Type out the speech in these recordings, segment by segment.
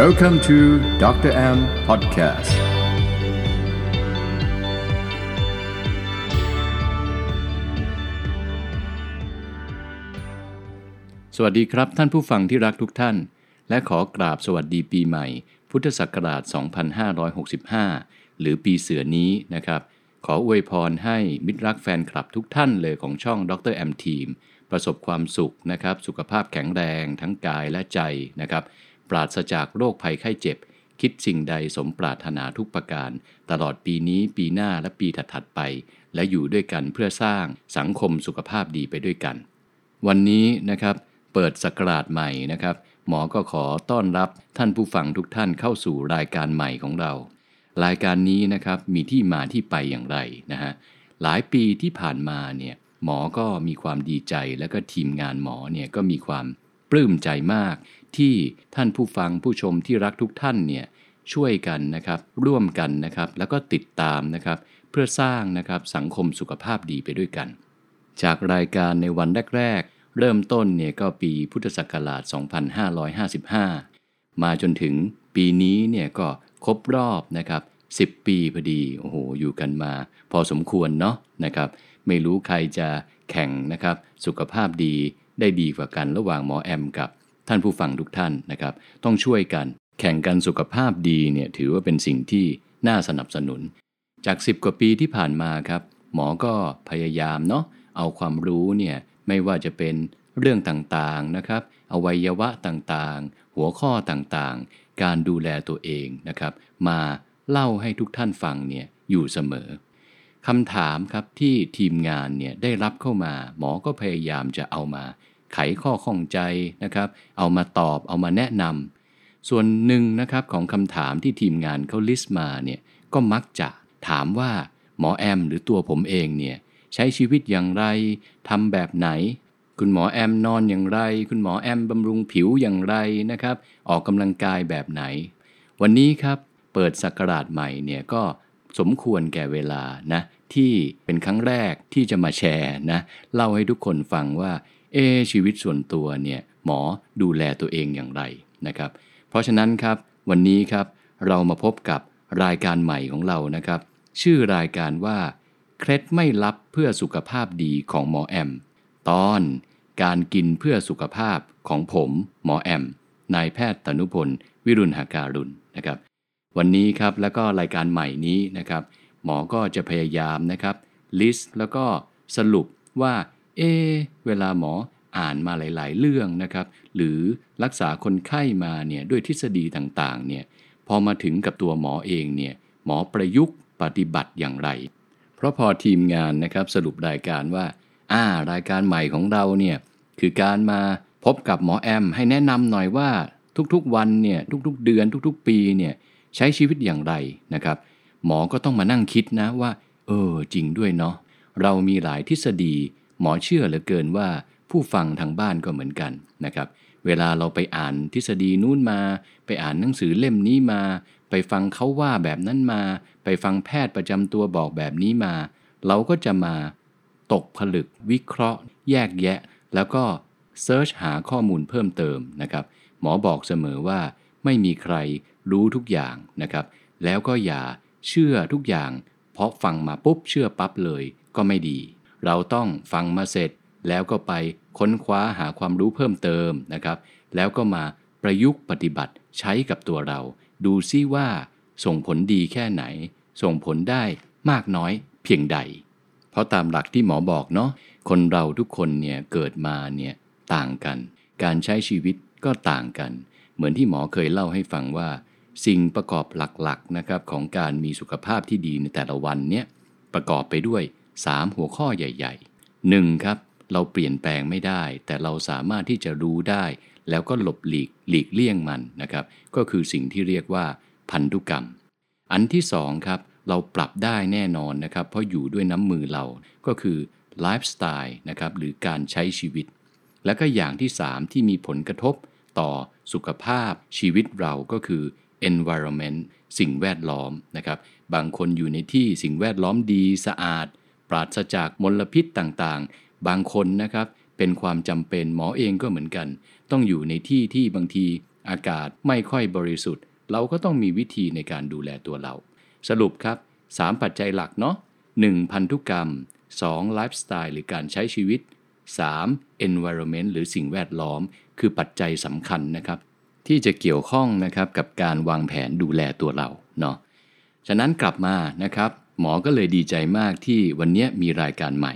Welcome to Dr. M Podcast สวัสดีครับท่านผู้ฟังที่รักทุกท่าน และขอกราบสวัสดีปีใหม่ พุทธศักราช 2565 หรือปีเสือนี้นะครับ ขออวยพรให้มิตรรักแฟนคลับทุกท่านเลยของช่องดร M Team ประสบความสุขนะครับ สุขภาพแข็งแรงทั้งกายและใจนะครับ ปราศจากโรคภัยไข้เจ็บ คิดสิ่งใดสมปรารถนาทุกประการ ตลอดปีนี้ปีหน้าและปีถัดๆไป และอยู่ด้วยกันเพื่อสร้างสังคมสุขภาพดีไปด้วยกัน วันนี้นะครับ เปิดสกราชใหม่นะครับ หมอก็ขอต้อนรับท่านผู้ฟังทุกท่านเข้าสู่รายการใหม่ของเรา รายการนี้นะครับมีที่มาที่ไปอย่างไรนะฮะหลายปีที่ผ่านมาเนี่ยหมอก็มีความดีใจแล้วก็ทีมงานหมอเนี่ยก็มีความปลื้มใจมาก ที่ท่านผู้ฟังผู้ชมที่รักทุกท่านเนี่ยช่วยกันนะครับ ร่วมกันนะครับ แล้วก็ติดตามนะครับ เพื่อสร้างนะครับสังคมสุขภาพดีไปด้วยกัน จากรายการในวันแรก ๆ เริ่มต้นเนี่ยก็ปีพุทธศักราช 2555 มาจนถึงปีนี้เนี่ยก็ครบรอบนะครับ 10 ปีพอดีโอ้โหอยู่กันมา พอสมควรเนาะนะครับ ไม่รู้ใครจะแข่งนะครับ สุขภาพดีได้ดีกว่ากันระหว่างหมอแอมกับ ท่านผู้ฟังทุกท่านนะครับ ต้องช่วยกันแข่งกันสุขภาพดีเนี่ยถือว่าเป็นสิ่งที่น่าสนับสนุน จาก 10 กว่าปีที่ผ่านมาครับ หมอก็พยายามเนาะเอาความรู้เนี่ยไม่ว่าจะเป็นเรื่องต่างๆนะครับ อวัยวะต่างๆ หัวข้อต่างๆ การดูแลตัวเองนะครับ มาเล่าให้ทุกท่านฟังเนี่ยอยู่เสมอคำถามครับที่ทีมงานเนี่ยได้รับเข้ามา หมอก็พยายามจะเอามา ไขข้อข้องใจนะครับ เอามาตอบเอามาแนะนำส่วนหนึ่งนะครับของคำถามที่ทีมงานเขาลิสต์มาเนี่ยก็มักจะถามว่าหมอแอม หรือตัวผมเองเนี่ยใช้ชีวิตอย่างไรทำแบบไหน คุณหมอแอมนอนอย่างไร คุณหมอแอมบำรุงผิวอย่างไรนะครับ ออกกำลังกายแบบไหน วันนี้ครับเปิดสักราชใหม่เนี่ยก็สมควรแก่เวลานะที่เป็นครั้งแรกที่จะมาแชร์นะเล่าให้ทุกคนฟังว่า เอชีวิตส่วนตัวเนี่ยหมอดูแลตัวเองอย่างไรนะครับ เพราะฉะนั้นครับวันนี้ครับเรามาพบกับรายการใหม่ของเรานะครับ ชื่อรายการว่าเคล็ดไม่ลับเพื่อสุขภาพดีของหมอแอม ตอนการกินเพื่อสุขภาพของผมหมอแอมนายแพทย์ตนุพล วิรุณหาการุณนะครับ วันนี้ครับแล้วก็รายการใหม่นี้นะครับ หมอก็จะพยายามนะครับลิสต์แล้วก็สรุปว่า เอ เวลาหมออ่านมาหลาย ๆ เรื่องนะครับ หรือรักษาคนไข้มาเนี่ยด้วยทฤษฎีต่าง ๆ เนี่ย พอมาถึงกับตัวหมอเองเนี่ย หมอประยุกต์ปฏิบัติอย่างไร เพราะพอทีมงานนะครับสรุปรายการว่า อ่า รายการใหม่ของเราเนี่ย คือการมาพบกับหมอแอม ให้แนะนำหน่อยว่าทุกๆวันเนี่ย ทุกๆ เดือน ทุกๆ ปีเนี่ย ใช้ชีวิตอย่างไรนะครับ หมอก็ต้องมานั่งคิดนะว่า เออ จริงด้วยเนาะ เรามีหลายทฤษฎี หมอเชื่อเหลือเกินว่าผู้ฟังทางบ้านก็เหมือนกันนะครับ เวลาเราไปอ่านทฤษฎีนู้นมา ไปอ่านหนังสือเล่มนี้มา ไปฟังเขาว่าแบบนั้นมา ไปฟังแพทย์ประจำตัวบอกแบบนี้มา เราก็จะมาตกผลึกวิเคราะห์ แยกแยะ แล้วก็เซิร์ชหาข้อมูลเพิ่มเติมนะครับหมอบอกเสมอว่าไม่มีใครรู้ทุกอย่างนะครับ แล้วก็อย่าเชื่อทุกอย่าง เพราะฟังมาปุ๊บเชื่อปั๊บเลยก็ไม่ดี เราต้องฟังมาเสร็จ แล้วก็ไปค้นคว้าหาความรู้เพิ่มเติมนะครับ แล้วก็มาประยุกต์ปฏิบัติใช้กับตัวเรา ดูซิว่า ส่งผลดีแค่ไหน ส่งผลได้มากน้อยเพียงใด เพราะตามหลักที่หมอบอกเนาะคนเราทุกคนเนี่ยเกิดมาเนี่ยต่างกัน การใช้ชีวิตก็ต่างกัน เหมือนที่หมอเคยเล่าให้ฟังว่า สิ่งประกอบหลักๆนะครับของการมีสุขภาพที่ดีในแต่ละวันเนี่ยประกอบไปด้วย 3 หัวข้อใหญ่ๆ 1. ครับ เราเปลี่ยนแปลงไม่ได้ แต่เราสามารถที่จะรู้ได้ แล้วก็หลบหลีกหลีกเลี่ยงมันนะครับ ก็คือสิ่งที่เรียกว่าพันธุกรรม อันที่2ครับเราปรับได้แน่นอนนะครับ เพราะอยู่ด้วยน้ำมือเราก็คือไลฟ์สไตล์นะครับหรือการใช้ชีวิต และก็อย่างที่ 3 ที่มีผลกระทบต่อสุขภาพชีวิตเราก็คือ environment สิ่งแวดล้อมนะครับ บางคนอยู่ในที่สิ่งแวดล้อมดีสะอาด ปราศจากมลพิษต่างๆ บางคนนะครับ เป็นความจำเป็นหมอเองก็เหมือนกัน ต้องอยู่ในที่ที่บางทีอากาศไม่ค่อยบริสุทธิ์ เราก็ต้องมีวิธีในการดูแลตัวเรา สรุปครับ 3 ปัจจัยหลักเนาะ 1. พันธุกรรม 2. ไลฟ์สไตล์หรือการใช้ชีวิต 3. environment หรือสิ่งแวดล้อม คือปัจจัยสำคัญนะครับ ที่จะเกี่ยวข้องนะครับกับการวางแผนดูแลตัวเราเนาะฉะนั้นกลับมานะครับ หมอก็เลยดีใจมากที่วันนี้มีรายการใหม่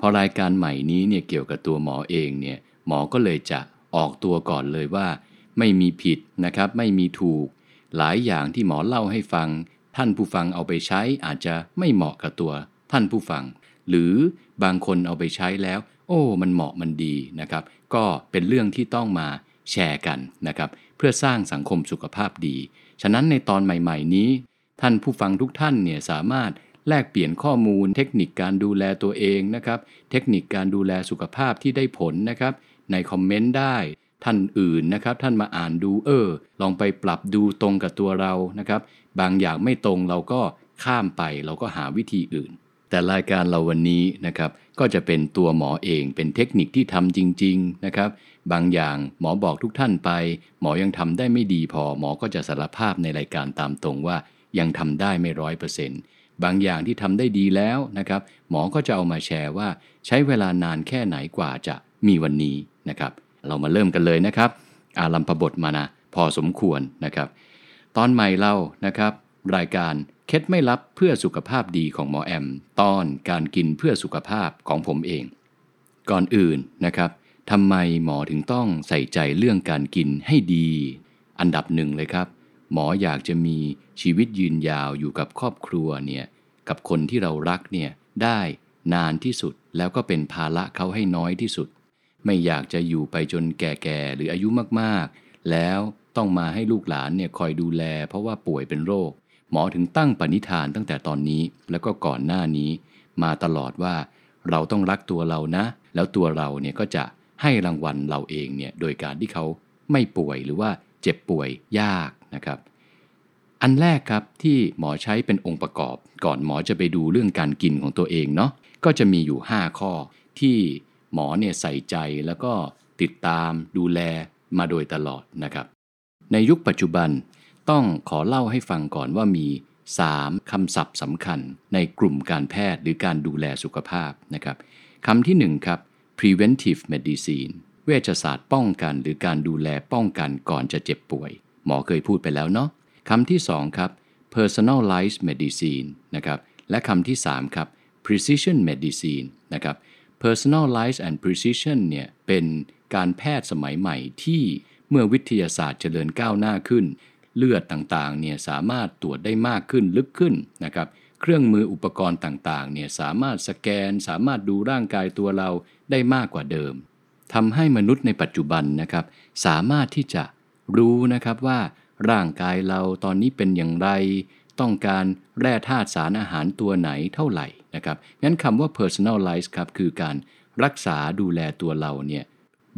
พอรายการใหม่นี้เนี่ยเกี่ยวกับตัวหมอเองเนี่ยหมอก็เลยจะออกตัวก่อนเลยว่า ไม่มีผิดนะครับไม่มีถูก หลายอย่างที่หมอเล่าให้ฟัง ท่านผู้ฟังเอาไปใช้อาจจะไม่เหมาะกับตัวท่านผู้ฟัง หรือบางคนเอาไปใช้แล้ว โอ้ มันเหมาะมันดีนะครับ ก็เป็นเรื่องที่ต้องมาแชร์กันนะครับ เพื่อสร้างสังคมสุขภาพดี ฉะนั้นในตอนใหม่ ๆ นี้ ท่านผู้ฟังทุกท่านเนี่ยสามารถแลกเปลี่ยนข้อมูล เทคนิคการดูแลตัวเองนะครับ เทคนิคการดูแลสุขภาพที่ได้ผลนะครับ ในคอมเมนต์ได้ท่านอื่นนะครับ ท่านมาอ่านดูเออ ลองไปปรับดูตรงกับตัวเรานะครับ บางอย่างไม่ตรงเราก็ข้ามไปเราก็หาวิธีอื่น แต่รายการเราวันนี้นะครับ ก็จะเป็นตัวหมอเองเป็นเทคนิคที่ทำจริง ๆนะครับ บางอย่างหมอบอกทุกท่านไป หมอยังทำได้ไม่ดีพอหมอก็จะสารภาพในรายการตามตรงว่า ยังทำได้ไม่ร้อยเปอร์เซ็นต์บางอย่างที่ทำได้ดีแล้วนะครับ หมอก็จะเอามาแชร์ว่า ใช้เวลานานแค่ไหนกว่าจะมีวันนี้นะครับ เรามาเริ่มกันเลยนะครับ อารัมพบทมานะพอสมควรนะครับ ตอนใหม่เรานะครับ รายการเคล็ดไม่ลับเพื่อสุขภาพดีของหมอแอม ตอนการกินเพื่อสุขภาพของผมเอง ก่อนอื่นนะครับทำไมหมอถึงต้องใส่ใจเรื่องการกินให้ดี อันดับหนึ่งเลยครับ หมออยากจะมีชีวิตยืนยาวอยู่กับครอบครัวเนี่ยกับคนที่เรารักเนี่ยได้นานที่สุดแล้วก็เป็นภาระเขาให้น้อยที่สุด ไม่อยากจะอยู่ไปจนแก่ๆหรืออายุมากๆ แล้วต้องมาให้ลูกหลานเนี่ยคอยดูแล เพราะว่าป่วยเป็นโรค หมอถึงตั้งปณิธานตั้งแต่ตอนนี้แล้วก็ก่อนหน้านี้ มาตลอดว่าเราต้องรักตัวเรานะ แล้วตัวเราเนี่ยก็จะให้รางวัลเราเองเนี่ยโดยการที่เขาไม่ป่วยหรือว่าเจ็บป่วยยาก นะครับ อันแรกครับที่หมอใช้เป็นองค์ประกอบ ก่อนหมอจะไปดูเรื่องการกินของตัวเองเนาะก็จะมีอยู่ 5 ข้อที่หมอเนี่ยใส่ใจแล้วก็ติดตามดูแลมาโดยตลอดนะครับ ในยุคปัจจุบันต้องขอเล่าให้ฟังก่อนว่ามี 3คำศัพท์สำคัญในกลุ่มการแพทย์หรือการดูแลสุขภาพนะครับคำที่ 1 ครับ preventive medicine เวชศาสตร์ป้องกันหรือการดูแลป้องกันก่อนจะเจ็บป่วย หมอเคยพูดไปแล้วเนาะคำที่ 2 ครับ personalized medicine นะครับ และคำที่ 3 ครับ precision medicine นะครับ personalized and precision เนี่ยเป็นการแพทย์สมัยใหม่ที่เมื่อวิทยาศาสตร์เจริญก้าวหน้าขึ้น เลือดต่างๆเนี่ยสามารถตรวจได้มากขึ้นลึกขึ้นนะครับเครื่องมืออุปกรณ์ต่างๆเนี่ยสามารถสแกน สามารถดูร่างกายตัวเราได้มากกว่าเดิมทำให้มนุษย์ในปัจจุบันนะครับ สามารถที่จะ รู้นะครับว่าร่างกายเราตอนนี้เป็นอย่างไร ต้องการแร่ธาตุสารอาหารตัวไหนเท่าไหร่นะครับงั้นคำว่า personalize ครับคือการรักษาดูแลตัวเราเนี่ย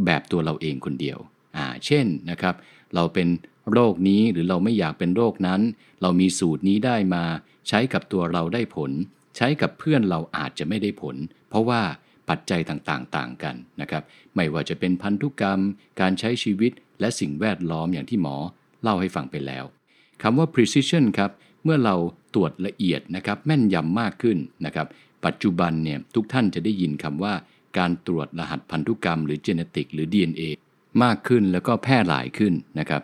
แบบตัวเราเองคนเดียวอ่าเช่นนะครับ เราเป็นโรคนี้หรือเราไม่อยากเป็นโรคนั้น เรามีสูตรนี้ได้มา ใช้กับตัวเราได้ผล ใช้กับเพื่อนเราอาจจะไม่ได้ผล เพราะว่าปัจจัยต่างๆ ต่างกันนะครับ ไม่ว่าจะเป็นพันธุกรรม การใช้ชีวิต และสิ่งแวดล้อมอย่างที่หมอเล่าให้ฟังไปแล้วคำว่า precision ครับเมื่อเราตรวจละเอียดนะครับแม่นยำมากขึ้นนะครับ ปัจจุบันเนี่ยทุกท่านจะได้ยินคำว่า การตรวจรหัสพันธุกรรม หรือเจเนติกหรือ DNA มากขึ้นแล้วก็แพร่หลายขึ้นนะครับ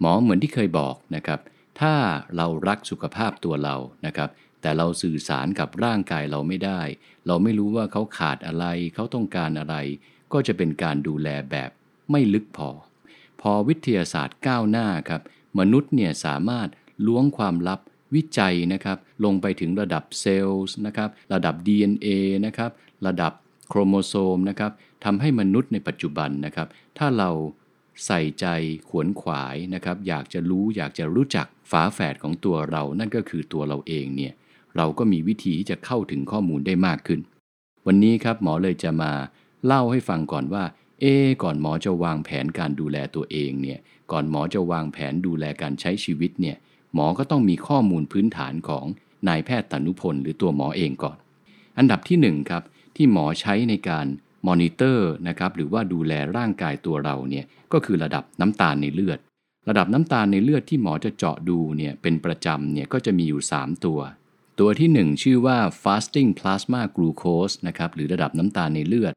หมอเหมือนที่เคยบอกนะครับ ถ้าเรารักสุขภาพตัวเรานะครับ แต่เราสื่อสารกับร่างกายเราไม่ได้ เราไม่รู้ว่าเขาขาดอะไร เขาต้องการอะไร ก็จะเป็นการดูแลแบบไม่ลึกพอ พอวิทยาศาสตร์ก้าวหน้าครับ มนุษย์เนี่ยสามารถล้วงความลับวิจัยนะครับ ลงไปถึงระดับเซลล์นะครับ ระดับ DNA นะครับ ระดับโครโมโซมนะครับทำให้มนุษย์ในปัจจุบันนะครับ ถ้าเราใส่ใจขวนขวายนะครับ อยากจะรู้อยากจะรู้จักฝาแฝดของตัวเรา นั่นก็คือตัวเราเองเนี่ย เราก็มีวิธีที่จะเข้าถึงข้อมูลได้มากขึ้น วันนี้ครับหมอเลยจะมาเล่าให้ฟังก่อนว่า เอก่อนหมอจะวางแผนการดูแลตัวเองเนี่ย ก่อนหมอจะวางแผนดูแลการใช้ชีวิตเนี่ย หมอก็ต้องมีข้อมูลพื้นฐานของนายแพทย์ตนุพลหรือตัวหมอเองก่อน อันดับที่1ครับที่หมอใช้ในการมอนิเตอร์นะครับหรือว่าดูแลร่างกายตัวเราเนี่ยก็คือระดับน้ำตาลในเลือด ระดับน้ำตาลในเลือดที่หมอจะเจาะดูเนี่ยเป็นประจำเนี่ยก็จะมีอยู่ 3 ตัว ตัวที่ 1 ชื่อว่า fasting plasma glucose นะครับหรือระดับน้ำตาลในเลือด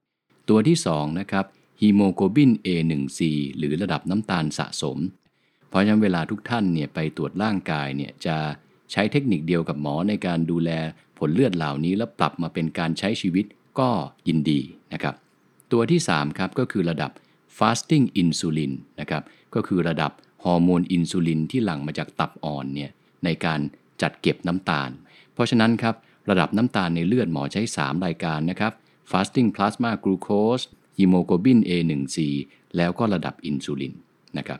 ตัวที่2นะครับ ฮีโมโกลบิน A1C หรือระดับน้ำตาลสะสม เพราะฉะนั้นเวลาทุกท่านเนี่ยไปตรวจร่างกายเนี่ยจะใช้เทคนิคเดียวกับหมอในการดูแลผลเลือดเหล่านี้ แล้วปรับมาเป็นการใช้ชีวิตก็ยินดีนะครับ ตัวที่ 3 ครับก็คือระดับ fasting insulin นะครับก็คือระดับฮอร์โมนอินซูลินที่หลั่งมาจากตับอ่อนเนี่ยในการจัดเก็บน้ำตาล เพราะฉะนั้นครับระดับน้ำตาลในเลือดหมอใช้ 3 รายการนะครับ fasting plasma glucose ฮีโมโกลบิน A1C แล้วก็ระดับอินซูลินนะครับ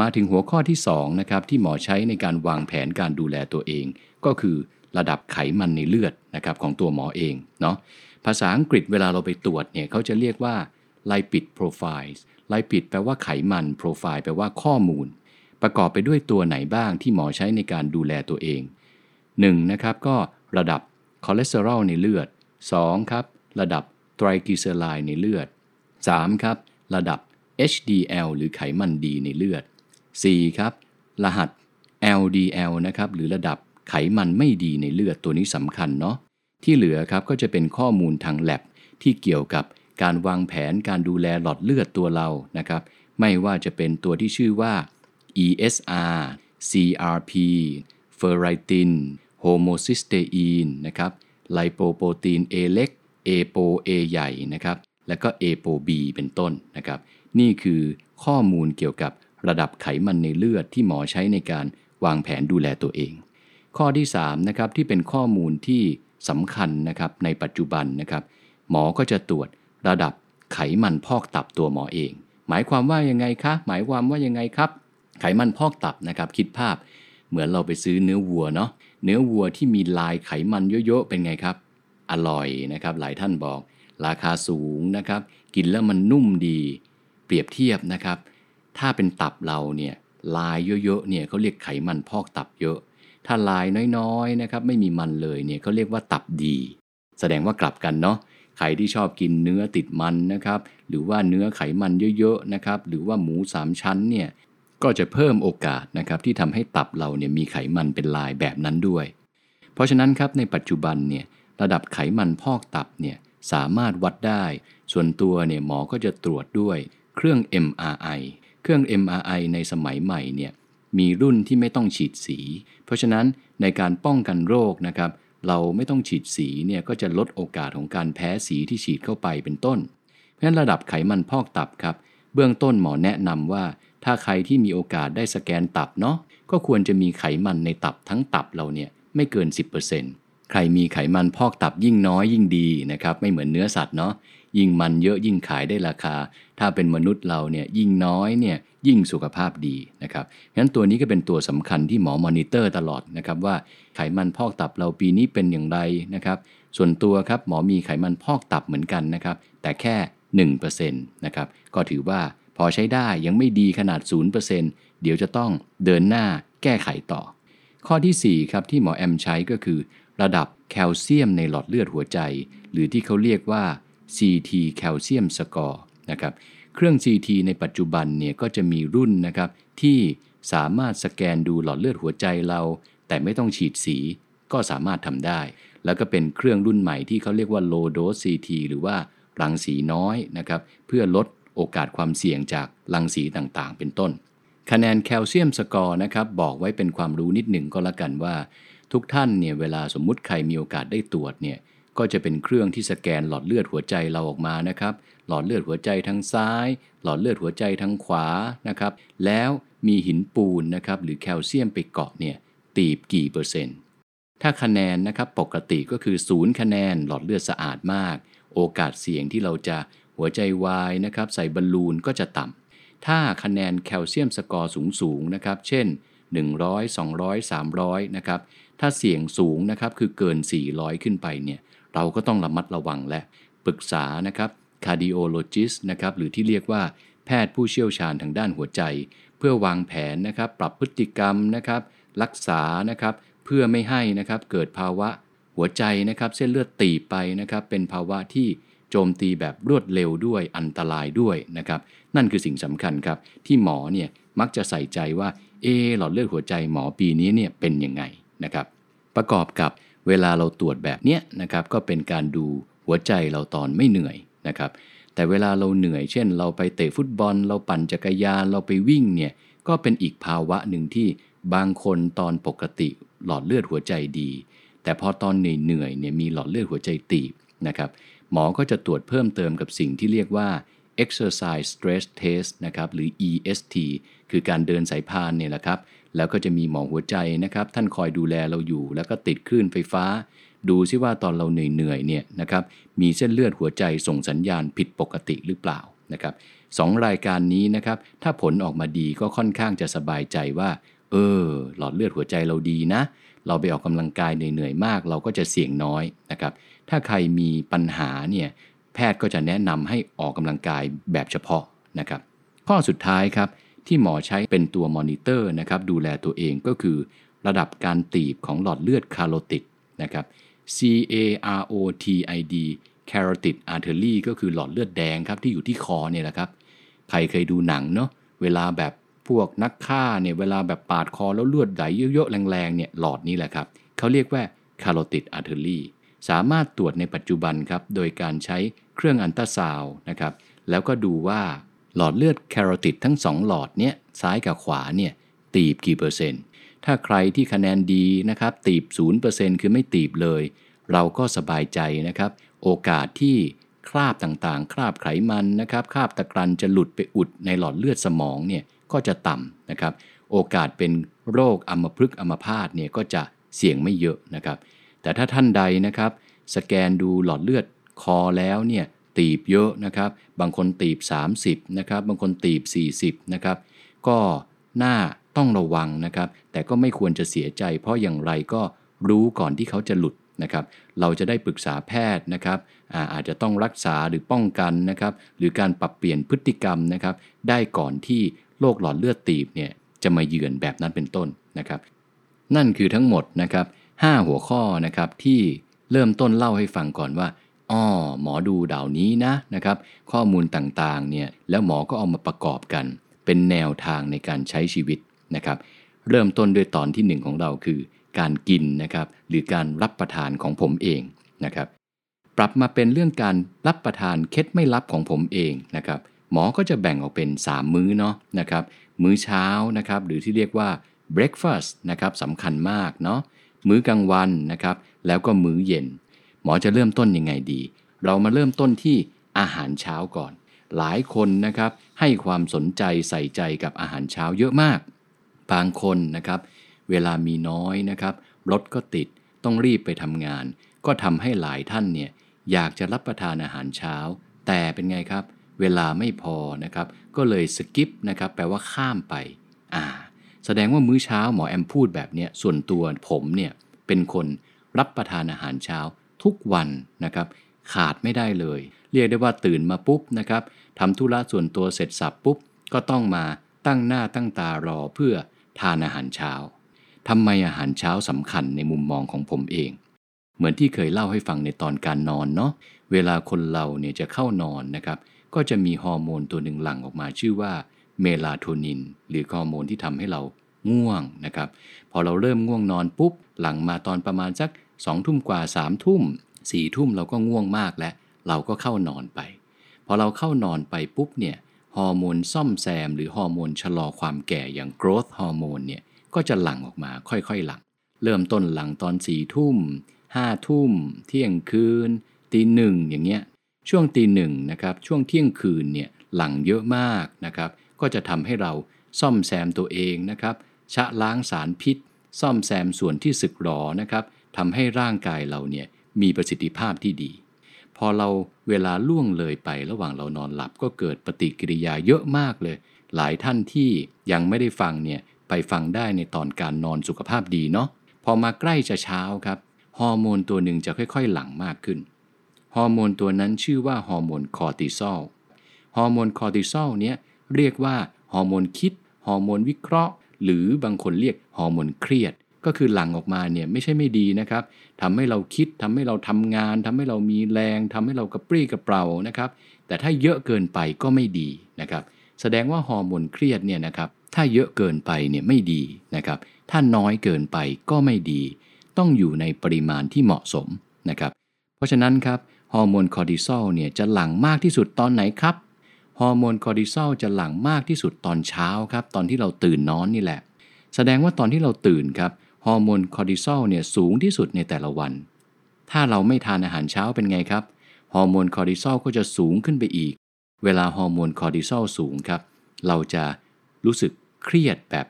มาถึงหัวข้อที่2นะครับที่หมอใช้ในการวางแผนการดูแลตัวเอง ก็คือระดับไขมันในเลือดนะครับของตัวหมอเองเนาะภาษาอังกฤษเวลาเราไปตรวจเนี่ยเขาจะเรียกว่า lipid profiles lipid แปลว่าไขมัน profile แปลว่าข้อมูล ประกอบไปด้วยตัวไหนบ้างที่หมอใช้ในการดูแลตัวเอง 1. นะครับก็ระดับคอเลสเตอรอลในเลือด 2. ครับระดับไตรกลีเซอไรด์ในเลือด 3. ครับ ระดับ HDL หรือไขมันดีในเลือด 4. ครับ รหัส LDL นะครับหรือระดับไขมันไม่ดีในเลือดตัวนี้สำคัญเนาะที่เหลือครับก็จะเป็นข้อมูลทางแลบที่เกี่ยวกับการวางแผนการดูแลหลอดเลือดตัวเรานะครับ ไม่ว่าจะเป็นตัวที่ชื่อว่า ESR CRP ferritin homocysteine นะครับไลโปโปรตีน A เล็ก A โป A ใหญ่นะครับ และก็ A โป B เป็นต้นนะครับ นี่คือข้อมูลเกี่ยวกับระดับไขมันในเลือดที่หมอใช้ในการวางแผนดูแลตัวเอง ข้อที่3นะครับที่เป็นข้อมูลที่สำคัญนะครับในปัจจุบันนะครับ หมอก็จะตรวจระดับไขมันพอกตับตัวหมอเอง หมายความว่ายังไงคะ หมายความว่ายังไงครับ ไขมันพอกตับนะครับคิดภาพ เหมือนเราไปซื้อเนื้อวัวเนาะเนื้อวัวที่มีลายไขมันเยอะๆเป็นไงครับ อร่อยนะครับ หลายท่านบอก ราคาสูงนะครับ กินแล้วมันนุ่มดี เปรียบเทียบนะครับ ถ้าเป็นตับเราเนี่ยลายเยอะๆเนี่ยเขาเรียกไขมันพอกตับเยอะ ถ้าลายน้อยๆนะครับไม่มีมันเลยเนี่ยเขาเรียกว่าตับดี แสดงว่ากลับกันเนาะใครที่ชอบกินเนื้อติดมันนะครับ หรือว่าเนื้อไขมันเยอะๆนะครับ หรือว่าหมูสามชั้นเนี่ยก็จะเพิ่มโอกาสนะครับที่ทำให้ตับเราเนี่ยมีไขมันเป็นลายแบบนั้นด้วย เพราะฉะนั้นครับในปัจจุบันเนี่ยระดับไขมันพอกตับเนี่ย สามารถวัดได้ ส่วนตัวเนี่ยหมอก็จะตรวจด้วยเครื่อง MRI เครื่อง MRI ในสมัยใหม่เนี่ยมีรุ่นที่ไม่ต้องฉีดสี เพราะฉะนั้นในการป้องกันโรคนะครับเราไม่ต้องฉีดสีเนี่ยก็จะลดโอกาสของการแพ้สีที่ฉีดเข้าไปเป็นต้น เพราะฉะนั้นระดับไขมันพอกตับครับ เบื้องต้นหมอแนะนำว่า ถ้าใครที่มีโอกาสได้สแกนตับเนาะก็ควรจะมีไขมันในตับทั้งตับเราเนี่ยไม่เกิน 10% ใครมีไขมันพอกตับยิ่งน้อยยิ่งดีนะครับ ไม่เหมือนเนื้อสัตว์เนาะยิ่งมันเยอะยิ่งขายได้ราคา ถ้าเป็นมนุษย์เราเนี่ยยิ่งน้อยเนี่ยยิ่งสุขภาพดีนะครับงั้นตัวนี้ก็เป็นตัวสำคัญที่หมอมอนิเตอร์ตลอดนะครับว่าไขมันพอกตับเราปีนี้เป็นอย่างไรนะครับส่วนตัวครับหมอมีไขมันพอกตับเหมือนกันนะครับแต่แค่1%นะครับก็ถือว่าพอใช้ได้ยังไม่ดีขนาด 0%เดี๋ยวจะต้องเดินหน้าแก้ไขต่อ ข้อที่4ครับที่หมอแอมใช้ก็คือ ระดับแคลเซียมในหลอดเลือดหัวใจ หรือที่เขาเรียกว่า CT calcium score นะครับเครื่อง CT ในปัจจุบันเนี่ยก็จะมีรุ่นนะครับที่สามารถสแกนดูหลอดเลือดหัวใจเรา แต่ไม่ต้องฉีดสีก็สามารถทำได้ แล้วก็เป็นเครื่องรุ่นใหม่ที่เขาเรียกว่า low dose CT หรือว่ารังสีน้อยนะครับเพื่อลดโอกาสความเสี่ยงจากรังสีต่างๆ เป็นต้น คะแนน calcium score นะครับบอกไว้เป็นความรู้นิดหนึ่งก็แล้วกันว่า ทุกท่านเนี่ยเวลาสมมุติใครมีโอกาสได้ตรวจเนี่ยก็จะเป็นเครื่องที่สแกนหลอดเลือดหัวใจเราออกมานะครับ หลอดเลือดหัวใจทางซ้าย หลอดเลือดหัวใจทางขวานะครับ แล้วมีหินปูนนะครับหรือแคลเซียมไปเกาะเนี่ยตีบกี่เปอร์เซ็นต์ ถ้าคะแนนนะครับปกติก็คือศูนย์คะแนนหลอดเลือดสะอาดมาก โอกาสเสี่ยงที่เราจะหัวใจวายนะครับใส่บอลลูนก็จะต่ำถ้าคะแนนแคลเซียมสกอร์สูงสูงนะครับ เช่น 100 200 300นะครับถ้าเสี่ยงสูงนะครับคือเกิน 400 ขึ้นไปเนี่ยเราก็ต้องระมัดระวังและปรึกษานะครับ cardiologist นะครับหรือที่เรียกว่าแพทย์ผู้เชี่ยวชาญทางด้านหัวใจ เพื่อวางแผนนะครับปรับพฤติกรรมนะครับรักษานะครับเพื่อไม่ให้นะครับเกิดภาวะหัวใจนะครับเส้นเลือดตีไปนะครับเป็นภาวะที่โจมตีแบบรวดเร็วด้วยอันตรายด้วยนะครับนั่นคือสิ่งสำคัญครับที่หมอเนี่ยมักจะใส่ใจว่า เอหลอดเลือดหัวใจหมอปีนี้เนี่ยเป็นยังไงนะครับ ประกอบกับเวลาเราตรวจแบบเนี้ยนะครับก็เป็นการดูหัวใจเราตอนไม่เหนื่อยนะครับแต่เวลาเราเหนื่อย เช่น เราไปเตะฟุตบอล เราปั่นจักรยานเราไปวิ่งเนี่ยก็เป็นอีกภาวะหนึ่งที่บางคนตอนปกติหลอดเลือดหัวใจดี แต่พอตอนเหนื่อยเนี่ยมีหลอดเลือดหัวใจตีบนะครับหมอก็จะตรวจเพิ่มเติมกับสิ่งที่เรียกว่า exercise stress test นะครับหรือ EST คือการเดินสายพานเนี่ยแหละครับ แล้วก็จะมีหมอหัวใจนะครับ ท่านคอยดูแลเราอยู่ แล้วก็ติดคลื่นไฟฟ้า ดูซิว่าตอนเราเหนื่อยๆเนี่ยนะครับมีเส้นเลือดหัวใจส่งสัญญาณผิดปกติหรือเปล่านะครับสองรายการนี้นะครับ ถ้าผลออกมาดีก็ค่อนข้างจะสบายใจว่า เออ หลอดเลือดหัวใจเราดีนะ เราไปออกกำลังกายเหนื่อยๆมาก เราก็จะเสี่ยงน้อยนะครับ ถ้าใครมีปัญหาเนี่ย แพทย์ก็จะแนะนำให้ออกกำลังกายแบบเฉพาะนะครับ ข้อสุดท้ายครับที่หมอใช้เป็นตัวมอนิเตอร์นะครับดูแลตัวเองก็คือ ระดับการตีบของหลอดเลือด carotid นะครับ C A R O T I D carotid artery ก็คือหลอดเลือดแดงครับที่อยู่ที่คอเนี่ยแหละครับ ใครเคยดูหนังเนาะเวลาแบบพวกนักฆ่าเนี่ยเวลาแบบปาดคอแล้วเลือดไหลเยอะๆแรงๆเนี่ยหลอดนี้แหละครับเขาเรียกว่า carotid artery สามารถตรวจในปัจจุบันครับโดยการใช้ เครื่องอันตราซาวนะครับ แล้วก็ดูว่าหลอดเลือดแคโรติดทั้งสองหลอดเนี่ยซ้ายกับขวาเนี่ยตีบกี่เปอร์เซ็นต์ ถ้าใครที่คะแนนดีนะครับ ตีบ 0%คือไม่ตีบเลย เราก็สบายใจนะครับ โอกาสที่คราบต่างๆ คราบไขมันนะครับ คราบตะกรันจะหลุดไปอุดในหลอดเลือดสมองเนี่ยก็จะต่ำนะครับ โอกาสเป็นโรคอัมพฤกษ์อัมพาตเนี่ยก็จะเสี่ยงไม่เยอะนะครับ แต่ถ้าท่านใดนะครับ สแกนดูหลอดเลือด คอแล้วเนี่ยตีบเยอะนะครับ บางคนตีบ 30นะครับ บางคนตีบ 40นะครับ ก็น่าต้องระวังนะครับ แต่ก็ไม่ควรจะเสียใจ เพราะอย่างไรก็รู้ก่อนที่เขาจะหลุดนะครับ เราจะได้ปรึกษาแพทย์นะครับอาอาจจะต้องรักษาหรือป้องกันนะครับ หรือการปรับเปลี่ยนพฤติกรรมนะครับ ได้ก่อนที่โรคหลอดเลือดตีบเนี่ยจะมาเยือนแบบนั้นเป็นต้นนะครับ นั่นคือทั้งหมดนะครับ5หัวข้อนะครับที่เริ่มต้นเล่าให้ฟังก่อนว่า อ๋อหมอดูดานี้นะนะครับ ข้อมูลต่างๆเนี่ยแล้วหมอก็เอามาประกอบกัน เป็นแนวทางในการใช้ชีวิตนะครับ เริ่มต้นด้วยตอนที่ 1 ของเราคือ การกินนะครับ หรือการรับประทานของผมเองนะครับ ปรับมาเป็นเรื่องการรับประทานเคล็ดไม่ลับของผมเองนะครับ หมอก็จะแบ่งออกเป็น 3 มื้อเนาะนะครับ มื้อเช้านะครับหรือที่เรียกว่า breakfast นะครับสำคัญมากเนาะมื้อกลางวันนะครับ แล้วก็มื้อเย็น มอจะเริ่มต้นยังไงดี เรามาเริ่มต้นที่อาหารเช้าก่อน หลายคนนะครับให้ความสนใจใส่ใจกับอาหารเช้าเยอะมาก บางคนนะครับเวลามีน้อยนะครับรถก็ติดต้องรีบไปทำงาน ก็ทำให้หลายท่านเนี่ยอยากจะรับประทานอาหารเช้า แต่เป็นไงครับ เวลาไม่พอนะครับ ก็เลยสกิปนะครับแปลว่าข้ามไปอ่าแสดงว่ามื้อเช้าหมอแอมพูดแบบนี้ส่วนตัวผมเนี่ยเป็นคนรับประทานอาหารเช้า ทุกวันนะครับ ขาดไม่ได้เลย เรียกได้ว่าตื่นมาปุ๊บนะครับทำธุระส่วนตัวเสร็จสับปุ๊บ ก็ต้องมาตั้งหน้าตั้งตารอเพื่อทานอาหารเช้าทำไมอาหารเช้าสำคัญในมุมมองของผมเอง เหมือนที่เคยเล่าให้ฟังในตอนการนอนเนาะเวลาคนเราเนี่ยจะเข้านอนนะครับก็จะมีฮอร์โมนตัวหนึ่งหลั่งออกมาชื่อว่าเมลาโทนิน หรือฮอร์โมนที่ทำให้เราง่วงนะครับ พอเราเริ่มง่วงนอนปุ๊บ หลังมาตอนประมาณสัก สองทุ่มกว่าสามทุ่มสี่ทุ่มเราก็ง่วงมากแล้วเราก็เข้านอนไป พอเราเข้านอนไปปุ๊บเนี่ยฮอร์โมนซ่อมแซม หรือฮอร์โมนชะลอความแก่อย่าง growth ฮอร์โมนเนี่ยก็จะหลั่งออกมาค่อยๆหลั่ง เริ่มต้นหลั่งตอนสี่ทุ่มห้าทุ่ม เที่ยงคืน ตีหนึ่งอย่างเงี้ยช่วงตีหนึ่งนะครับช่วงเที่ยงคืนเนี่ยหลั่งเยอะมากนะครับก็จะทำให้เราซ่อมแซมตัวเองนะครับชะล้างสารพิษ ซ่อมแซมส่วนที่สึกหรอนะครับ ทำให้ร่างกายเราเนี่ยมีประสิทธิภาพที่ดี พอเราเวลาล่วงเลยไประหว่างเรานอนหลับก็เกิดปฏิกิริยาเยอะมากเลย หลายท่านที่ยังไม่ได้ฟังเนี่ยไปฟังได้ในตอนการนอนสุขภาพดีเนาะพอมาใกล้จะเช้าครับฮอร์โมนตัวหนึ่งจะค่อยๆ หลั่งมากขึ้นฮอร์โมนตัวนั้นชื่อว่าฮอร์โมนคอร์ติซอลฮอร์โมนคอร์ติซอลเนี้ยเรียกว่าฮอร์โมนคิดฮอร์โมนวิเคราะห์ หรือบางคนเรียกฮอร์โมนเครียด ก็คือหลั่งออกมาเนี่ยไม่ใช่ไม่ดีนะครับทำให้เราคิดทำให้เราทำงานทำให้เรามีแรงทำให้เรากระปรี้กระเปร่านะครับแต่ถ้าเยอะเกินไปก็ไม่ดีนะครับแสดงว่าฮอร์โมนเครียดเนี่ยนะครับถ้าเยอะเกินไปเนี่ยไม่ดีนะครับถ้าน้อยเกินไปก็ไม่ดี ต้องอยู่ในปริมาณที่เหมาะสมนะครับเพราะฉะนั้นครับฮอร์โมนคอร์ติซอลเนี่ยจะหลั่งมากที่สุดตอนไหนครับฮอร์โมนคอร์ติซอลจะหลั่งมากที่สุดตอนเช้าครับตอนที่เราตื่นนอนนี่แหละ แสดงว่าตอนที่เราตื่นครับ ฮอร์โมนคอร์ติซอลเนี่ยสูงที่สุดในแต่ละวัน ถ้าเราไม่ทานอาหารเช้าเป็นไงครับ ฮอร์โมนคอร์ติซอลก็จะสูงขึ้นไปอีก เวลาฮอร์โมนคอร์ติซอลสูงครับ เราจะรู้สึกเครียดแบบ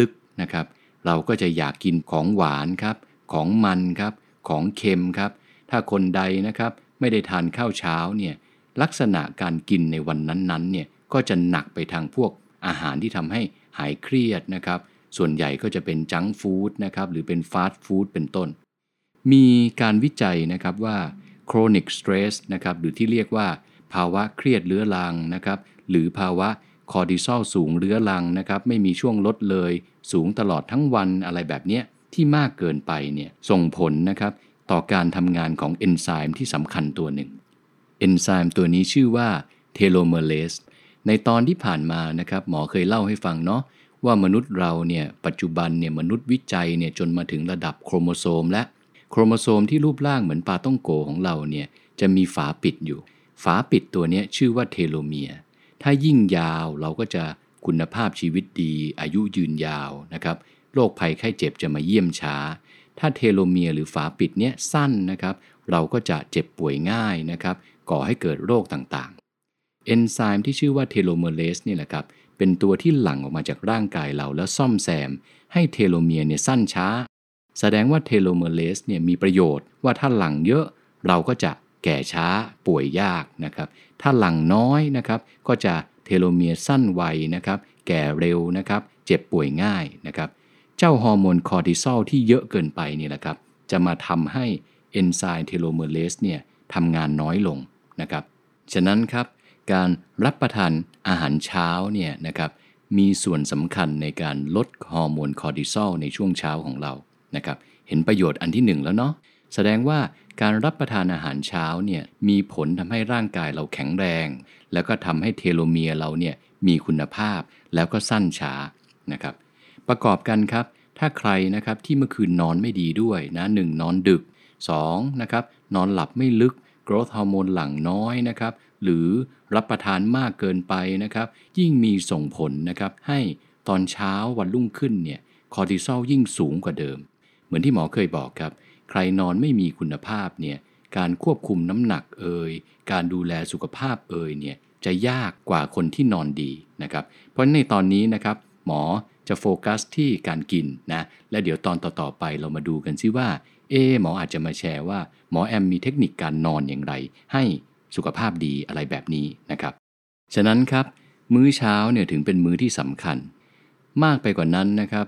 ลึกๆนะครับ เราก็จะอยากกินของหวานครับ ของมันครับ ของเค็มครับ ถ้าคนใดนะครับไม่ได้ทานข้าวเช้าเนี่ยลักษณะการกินในวันนั้นๆเนี่ยก็จะหนักไปทางพวกอาหารที่ทำให้หายเครียดนะครับ ส่วนใหญ่ก็จะเป็นจังฟู้ดนะครับหรือเป็นฟาสต์ฟู้ดเป็นต้น มีการวิจัยนะครับว่า chronic stress นะครับหรือที่เรียกว่า ภาวะเครียดเรื้อรังนะครับหรือภาวะคอร์ติซอลสูงเรื้อรังนะครับไม่มีช่วงลดเลย สูงตลอดทั้งวันอะไรแบบนี้ที่มากเกินไปเนี่ยส่งผลนะครับต่อการทำงานของเอนไซม์ที่สำคัญตัวหนึ่ง เอนไซม์ตัวนี้ชื่อว่าเทโลเมอเรสในตอนที่ผ่านมานะครับหมอเคยเล่าให้ฟังเนาะ ว่ามนุษย์เราเนี่ยปัจจุบันเนี่ยมนุษย์วิจัยเนี่ยจนมาถึงระดับโครโมโซม และโครโมโซมที่รูปร่างเหมือนปาท่องโก๋ของเราเนี่ยจะมีฝาปิดอยู่ ฝาปิดตัวนี้ชื่อว่าเทโลเมียร์ถ้ายิ่งยาวเราก็จะคุณภาพชีวิตดี อายุยืนยาวนะครับโรคภัยไข้เจ็บจะมาเยี่ยมช้า ถ้าเทโลเมียร์หรือฝาปิดเนี้ยสั้นนะครับ เราก็จะเจ็บป่วยง่ายนะครับ ก่อให้เกิดโรคต่างๆ เอนไซม์ที่ชื่อว่าเทโลเมอเรสนี่แหละครับ เป็นตัวที่หลั่งออกมาจากร่างกายเราแล้วซ่อมแซม ให้เทโลเมียร์เนี่ยสั้นช้า แสดงว่าเทโลเมอเรสเนี่ยมีประโยชน์ว่าถ้าหลั่งเยอะเราก็จะแก่ช้าป่วยยากนะครับ ถ้าหลั่งน้อยนะครับ ก็จะ telomere สั้นไวนะครับ แก่เร็วนะครับ เจ็บป่วยง่ายนะครับ เจ้าฮอร์โมนคอร์ติซอลที่เยอะเกินไปนี่แหละครับ จะมาทำให้เอนไซม์ telomerase เนี่ยทำงานน้อยลงนะครับ ฉะนั้นครับ การรับประทานอาหารเช้าเนี่ยนะครับมีส่วนสำคัญในการลดฮอร์โมนคอร์ติซอลในช่วงเช้าของเรานะครับเห็นประโยชน์อันที่หนึ่งแล้วเนาะแสดงว่าการรับประทานอาหารเช้าเนี่ยมีผลทำให้ร่างกายเราแข็งแรง แล้วก็ทำให้เทโลเมียร์เราเนี่ยมีคุณภาพแล้วก็สั้นช้านะครับประกอบกันครับ ถ้าใครนะครับที่เมื่อคืนนอนไม่ดีด้วยนะหนอนดึก2นะครับนอนหลับไม่ลึก growth ฮอร์โมนหลั่งน้อยนะครับ หรือรับประทานมากเกินไปนะครับ ยิ่งมีส่งผลนะครับให้ตอนเช้าวันรุ่งขึ้นเนี่ยคอร์ติซอลยิ่งสูงกว่าเดิม เหมือนที่หมอเคยบอกครับ ใครนอนไม่มีคุณภาพเนี่ยการควบคุมน้ำหนักเอ่ยการดูแลสุขภาพเอ่ยเนี่ยจะยากกว่าคนที่นอนดีนะครับ เพราะในตอนนี้นะครับ หมอจะโฟกัสที่การกินนะและเดี๋ยวตอนต่อๆไปเรามาดูกันซิว่าเอหมออาจจะมาแชร์ว่าหมอแอมมีเทคนิคการนอนอย่างไร ให้ สุขภาพดีอะไรแบบนี้นะครับ ฉะนั้นครับ มื้อเช้าเนี่ยถึงเป็นมื้อที่สำคัญ มากไปกว่านั้นนะครับ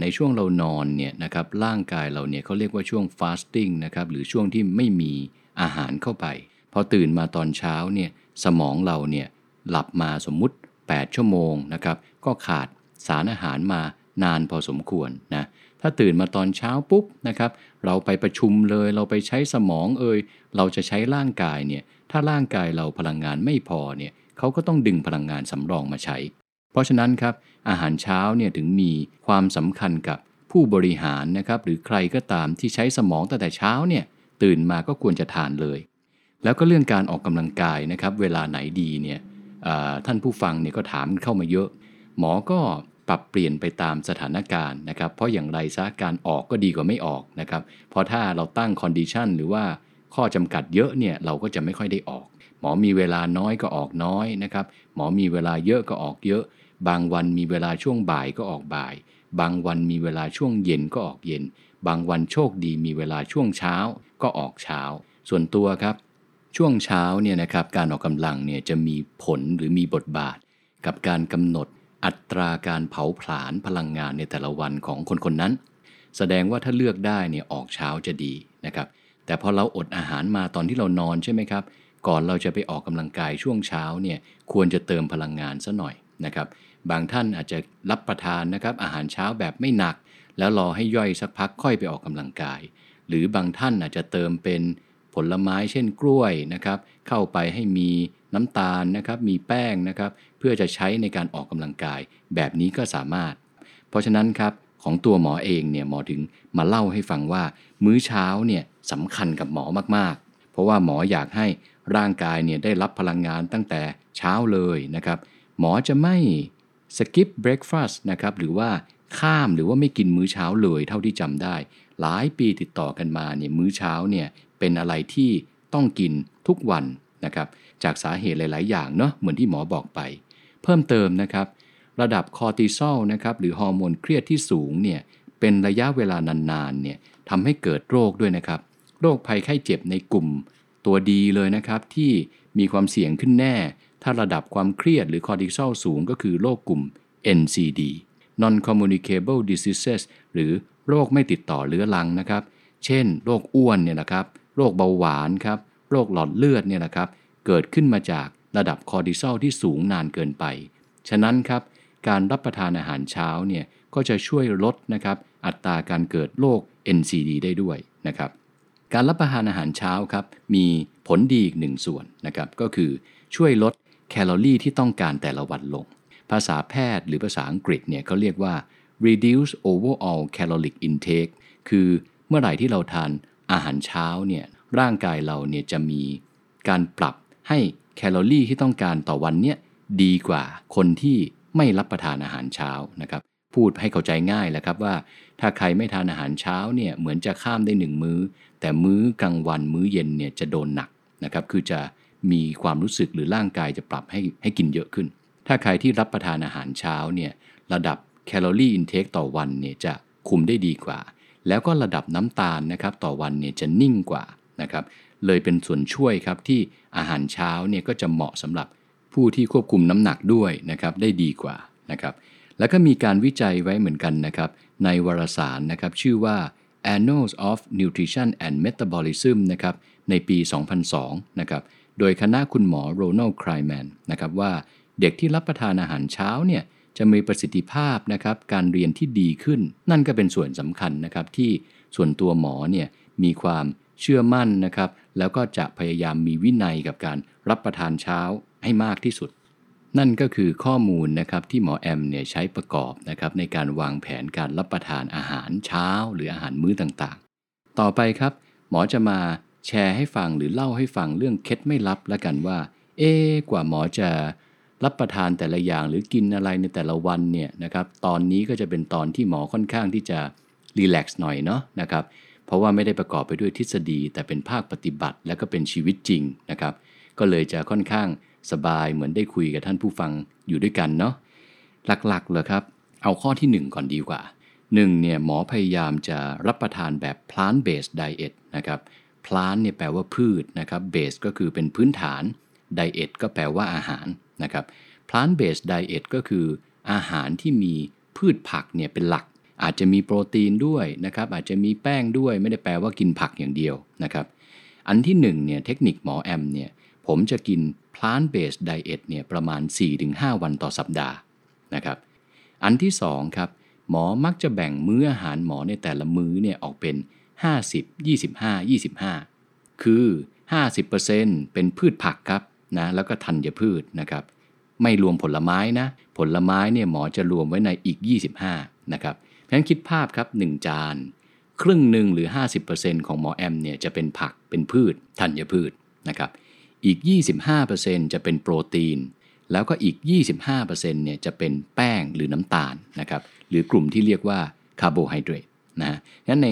ในช่วงเรานอนเนี่ยนะครับร่างกายเราเนี่ยเขาเรียกว่าช่วงฟาสติ้งนะครับหรือช่วงที่ไม่มีอาหารเข้าไป พอตื่นมาตอนเช้าเนี่ยสมองเราเนี่ยหลับมาสมมุติ 8 ชั่วโมงนะครับก็ขาดสารอาหารมานานพอสมควรนะถ้าตื่นมาตอนเช้าปุ๊บนะครับเราไปประชุมเลยเราไปใช้สมองเอ่ยเราจะใช้ร่างกายเนี่ย ถ้าร่างกายเราพลังงานไม่พอเนี่ยเขาก็ต้องดึงพลังงานสำรองมาใช้ เพราะฉะนั้นครับอาหารเช้าเนี่ยถึงมีความสำคัญกับผู้บริหารนะครับหรือใครก็ตามที่ใช้สมองตั้งแต่เช้าเนี่ยตื่นมาก็ควรจะทานเลย แล้วก็เรื่องการออกกำลังกายนะครับเวลาไหนดีเนี่ยท่านผู้ฟังเนี่ยก็ถามเข้ามาเยอะ หมอก็ปรับเปลี่ยนไปตามสถานการณ์นะครับ เพราะอย่างไรซะการออกก็ดีกว่าไม่ออกนะครับ เพราะถ้าเราตั้ง condition หรือว่า ข้อจำกัดเยอะเนี่ยเราก็จะไม่ค่อยได้ออก หมอมีเวลาน้อยก็ออกน้อยนะครับ หมอมีเวลาเยอะก็ออกเยอะ บางวันมีเวลาช่วงบ่ายก็ออกบ่าย บางวันมีเวลาช่วงเย็นก็ออกเย็น บางวันโชคดีมีเวลาช่วงเช้าก็ออกเช้า ส่วนตัวครับ ช่วงเช้าเนี่ยนะครับการออกกำลังเนี่ยจะมีผลหรือมีบทบาท กับการกำหนดอัตราการเผาผลาญพลังงานในแต่ละวันของคนคนนั้น แสดงว่าถ้าเลือกได้เนี่ยออกเช้าจะดีนะครับ แต่พอเราอดอาหารมาตอนที่เรานอนใช่ไหมครับ ก่อนเราจะไปออกกำลังกายช่วงเช้าเนี่ยควรจะเติมพลังงานซะหน่อยนะครับ บางท่านอาจจะรับประทานนะครับอาหารเช้าแบบไม่หนัก แล้วรอให้ย่อยสักพักค่อยไปออกกำลังกาย หรือบางท่านอาจจะเติมเป็นผลไม้เช่นกล้วยนะครับ เข้าไปให้มีน้ำตาลนะครับ มีแป้งนะครับ เพื่อจะใช้ในการออกกำลังกาย แบบนี้ก็สามารถ เพราะฉะนั้นครับของตัวหมอเองเนี่ยหมอถึงมาเล่าให้ฟังว่า มื้อเช้าเนี่ย สำคัญกับหมอมากๆ เพราะว่าหมออยากให้ร่างกายเนี่ยได้รับพลังงานตั้งแต่เช้าเลยนะครับหมอจะไม่ skip breakfast นะครับหรือว่าข้ามหรือว่าไม่กินมื้อเช้าเลยเท่าที่จำได้ หลายปีติดต่อกันมาเนี่ยมื้อเช้าเนี่ยเป็นอะไรที่ต้องกินทุกวันนะครับจากสาเหตุหลาย ๆ อย่างเนาะเหมือนที่หมอบอกไป เพิ่มเติมนะครับระดับคอร์ติซอลนะครับหรือฮอร์โมนเครียดที่สูงเนี่ยเป็นระยะเวลานานๆเนี่ยทำให้เกิดโรคด้วยนะครับ โรคภัยไข้เจ็บในกลุ่ม ตัวดีเลยนะครับ ที่มีความเสี่ยงขึ้นแน่ ถ้าระดับความเครียดหรือคอร์ติซอลสูงก็คือโรคกลุ่ม NCD non communicable diseases หรือโรคไม่ติดต่อเรื้อรังนะครับ เช่น โรคอ้วนเนี่ยนะครับ โรคเบาหวานครับ โรคหลอดเลือดเนี่ยนะครับ เกิดขึ้นมาจากระดับคอร์ติซอลที่สูงนานเกินไป ฉะนั้นครับ การรับประทานอาหารเช้าเนี่ยก็จะช่วยลดนะครับ อัตราการเกิดโรค NCD ได้ด้วยนะครับ การรับประทานอาหารเช้าครับมีผลดีอีกหนึ่งส่วนนะครับก็คือช่วยลดแคลอรี่ที่ต้องการแต่ละวันลง ภาษาแพทย์หรือภาษาอังกฤษเนี่ยเขาเรียกว่า reduce overall caloric intake คือเมื่อไหร่ที่เราทานอาหารเช้าเนี่ยร่างกายเราเนี่ยจะมีการปรับให้แคลอรี่ที่ต้องการต่อวันเนี่ยดีกว่าคนที่ไม่รับประทานอาหารเช้านะครับ พูดให้เข้าใจง่ายแหละครับว่า ถ้าใครไม่ทานอาหารเช้าเนี่ยเหมือนจะข้ามได้หนึ่งมื้อ แต่มื้อกลางวันมื้อเย็นเนี่ยจะโดนหนักนะครับคือจะมีความรู้สึกหรือร่างกายจะปรับให้ให้กินเยอะขึ้น ถ้าใครที่รับประทานอาหารเช้าเนี่ยระดับแคลอรี่อินเทคต่อวันเนี่ยจะคุมได้ดีกว่า แล้วก็ระดับน้ำตาลนะครับต่อวันเนี่ยจะนิ่งกว่านะครับเลยเป็นส่วนช่วยครับที่อาหารเช้าเนี่ยก็จะเหมาะสำหรับผู้ที่ควบคุมน้ำหนักด้วยนะครับได้ดีกว่านะครับ แล้วก็มีการวิจัยไว้เหมือนกันนะครับ ในวารสารนะครับ ชื่อว่า Annals of Nutrition and Metabolism นะครับ ในปี 2002 นะครับ โดยคณะคุณหมอโรนัลด์ครแมนนะครับว่าเด็กที่รับประทานอาหารเช้าเนี่ยจะมีประสิทธิภาพนะครับการเรียนที่ดีขึ้น นั่นก็เป็นส่วนสำคัญนะครับที่ส่วนตัวหมอเนี่ยมีความเชื่อมั่นนะครับ แล้วก็จะพยายามมีวินัยกับการรับประทานเช้าให้มากที่สุด นั่นก็คือข้อมูลนะครับที่หมอแอมเนี่ยใช้ประกอบนะครับในการวางแผนการรับประทานอาหารเช้า หรืออาหารมื้อต่างๆ ต่อไปครับ หมอจะมาแชร์ให้ฟังหรือเล่าให้ฟังเรื่องเคล็ดไม่ลับแล้วกันว่า เอ๊กว่าหมอจะรับประทานแต่ละอย่างหรือกินอะไรในแต่ละวันเนี่ยนะครับตอนนี้ก็จะเป็นตอนที่หมอค่อนข้างที่จะรีแลกซ์หน่อยเนาะนะครับเพราะว่าไม่ได้ประกอบไปด้วยทฤษฎี แต่เป็นภาคปฏิบัติและก็เป็นชีวิตจริงนะครับก็เลยจะค่อนข้าง สบายเหมือนได้คุยกับท่านผู้ฟังอยู่ด้วยกันเนาะหลักๆเลยครับ เอาข้อที่ 1 ก่อนดีกว่า 1 เนี่ยหมอพยายามจะรับประทานแบบ plant based diet นะครับ plant เนี่ยแปลว่าพืชนะครับ base ก็คือเป็นพื้นฐาน diet ก็แปลว่าอาหารนะครับ plant based diet ก็คืออาหารที่มีพืชผักเนี่ยเป็นหลัก อาจจะมีโปรตีนด้วยนะครับอาจจะมีแป้งด้วยไม่ได้แปลว่ากินผักอย่างเดียวนะครับอันที่1เนี่ยเทคนิคหมอแอมเนี่ย ผมจะกิน plant based diet เนี่ยประมาณ 4-5 วันต่อสัปดาห์นะครับ อันที่2ครับหมอมักจะแบ่งมื้ออาหารหมอในแต่ละมื้อเนี่ยออกเป็น 50 25 25 คือ 50%เป็นพืชผักครับนะแล้วก็ธัญพืชนะครับ ไม่รวมผลไม้นะ ผลไม้เนี่ยหมอจะรวมไว้ในอีก 25 นะครับเพราะฉะนั้นคิดภาพครับ 1 จาน ครึ่งหนึ่งหรือ 50%ของหมอแอมเนี่ยจะเป็นผักเป็นพืชธัญพืชนะครับ อีก 25%จะเป็นโปรตีน แล้วก็อีก 25%เนี่ยจะเป็นแป้งหรือน้ำตาลนะครับ หรือกลุ่มที่เรียกว่าคาร์โบไฮเดรตนะงั้นใน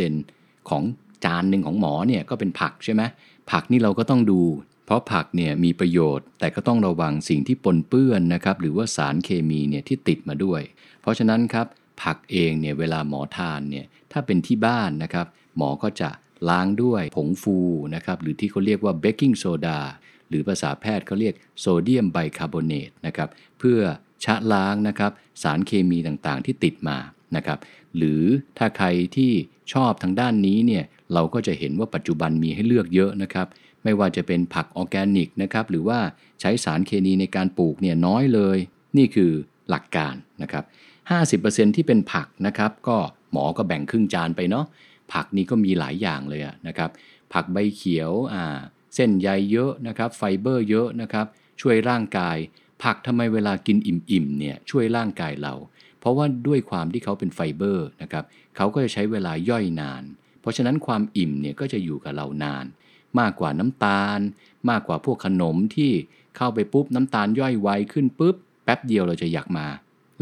50%ของจานหนึ่งของหมอเนี่ยก็เป็นผักใช่ไหมผักนี่เราก็ต้องดู เพราะผักเนี่ยมีประโยชน์ แต่ก็ต้องระวังสิ่งที่ปนเปื้อนนะครับ หรือว่าสารเคมีเนี่ยที่ติดมาด้วย เพราะฉะนั้นครับผักเองเนี่ยเวลาหมอทานเนี่ยถ้าเป็นที่บ้านนะครับ หมอก็จะ ล้างด้วยผงฟูนะครับหรือที่เขาเรียกว่าเบกกิ้งโซดาหรือภาษาแพทย์เขาเรียกโซเดียมไบคาร์บอเนตนะครับเพื่อชะล้างนะครับสารเคมีต่างๆที่ติดมานะครับหรือถ้าใครที่ชอบทางด้านนี้เนี่ยเราก็จะเห็นว่าปัจจุบันมีให้เลือกเยอะนะครับไม่ว่าจะเป็นผักออร์แกนิกนะครับหรือว่าใช้สารเคมีในการปลูกเนี่ยน้อยเลย นี่คือหลักการนะครับ50%ที่เป็นผักนะครับก็หมอก็แบ่งครึ่งจานไปเนาะ ผักนี่ก็มีหลายอย่างเลยนะครับผักใบเขียวอ่าเส้นใยเยอะนะครับไฟเบอร์เยอะนะครับช่วยร่างกาย ผักทำไมเวลากินอิ่มๆเนี่ยช่วยร่างกายเรา เพราะว่าด้วยความที่เขาเป็นไฟเบอร์นะครับเขาก็จะใช้เวลาย่อยนาน เพราะฉะนั้นความอิ่มเนี่ยก็จะอยู่กับเรานาน มากกว่าน้ำตาล มากกว่าพวกขนมที่เข้าไปปุ๊บน้ำตาลย่อยไวขึ้นปุ๊บแป๊บเดียวเราจะอยากมา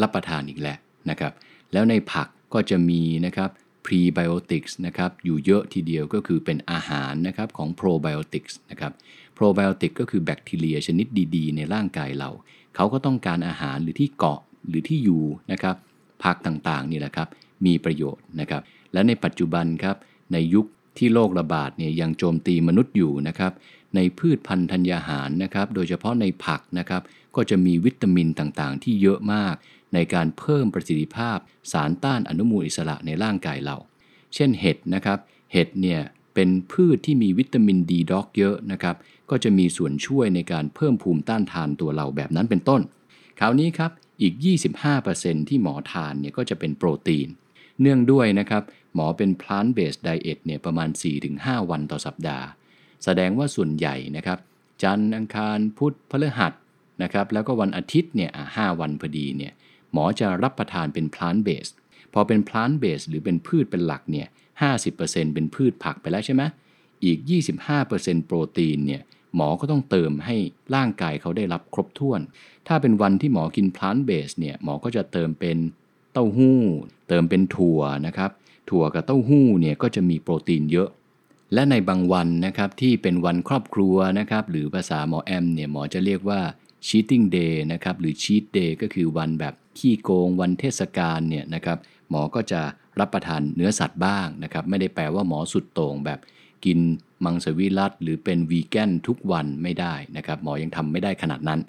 รับประทานอีกแหละนะครับ แล้วในผักก็จะมีนะครับ prebiotics นะครับอยู่เยอะทีเดียวก็คือเป็นอาหารนะครับของ probiotics นะครับ probiotic ก็คือแบคทีเรียชนิดดีๆ ในร่างกายเรา เขาก็ต้องการอาหารหรือที่เกาะหรือที่อยู่นะครับผักต่างๆนี่แหละครับมีประโยชน์นะครับและในปัจจุบันครับในยุคที่โรคระบาดเนี่ยยังโจมตีมนุษย์อยู่นะครับในพืชพันธุ์ธัญญาหารนะครับโดยเฉพาะในผักนะครับก็จะมีวิตามินต่างๆ ที่เยอะมาก ในการเพิ่มประสิทธิภาพ สารต้านอนุมูลอิสระในร่างกายเรา เช่นเห็ดนะครับ เห็ดเนี่ยเป็นพืชที่มีวิตามินดีด็อกเยอะนะครับ ก็จะมีส่วนช่วยในการเพิ่มภูมิต้านทานตัวเราแบบนั้นเป็นต้น คราวนี้ครับ อีก 25%ที่หมอทานเนี่ยก็จะเป็นโปรตีน เนื่องด้วยนะครับ หมอเป็น plant based diet เนี่ยประมาณ 4-5 วันต่อสัปดาห์ แสดงว่าส่วนใหญ่นะครับ จันทร์อังคารพุธพฤหัสนะครับ แล้วก็วันอาทิตย์เนี่ยห้าวันพอดีเนี่ย หมอจะรับประทานเป็น plant based พอเป็น plant based หรือเป็นพืชเป็นหลักเนี่ย50%เป็นพืชผักไปแล้วใช่ไหมอีก 25%โปรตีนเนี่ยหมอก็ต้องเติมให้ร่างกายเขาได้รับครบถ้วน ถ้าเป็นวันที่หมอกิน plant based เนี่ยหมอก็จะเติมเป็นเต้าหู้ เติมเป็นถั่วนะครับ ถั่วกับเต้าหู้เนี่ยก็จะมีโปรตีนเยอะ และในบางวันนะครับที่เป็นวันครอบครัวนะครับหรือภาษาหมอแอมเนี่ยหมอจะเรียกว่า cheating day นะครับหรือ cheat day ก็คือวันแบบขี้โกงวันเทศกาลเนี่ยนะครับหมอก็จะรับประทานเนื้อสัตว์บ้างนะครับไม่ได้แปลว่าหมอสุดโต่งแบบกินมังสวิรัตหรือเป็นวีแกนทุกวันไม่ได้นะครับหมอยังทำไม่ได้ขนาดนั้น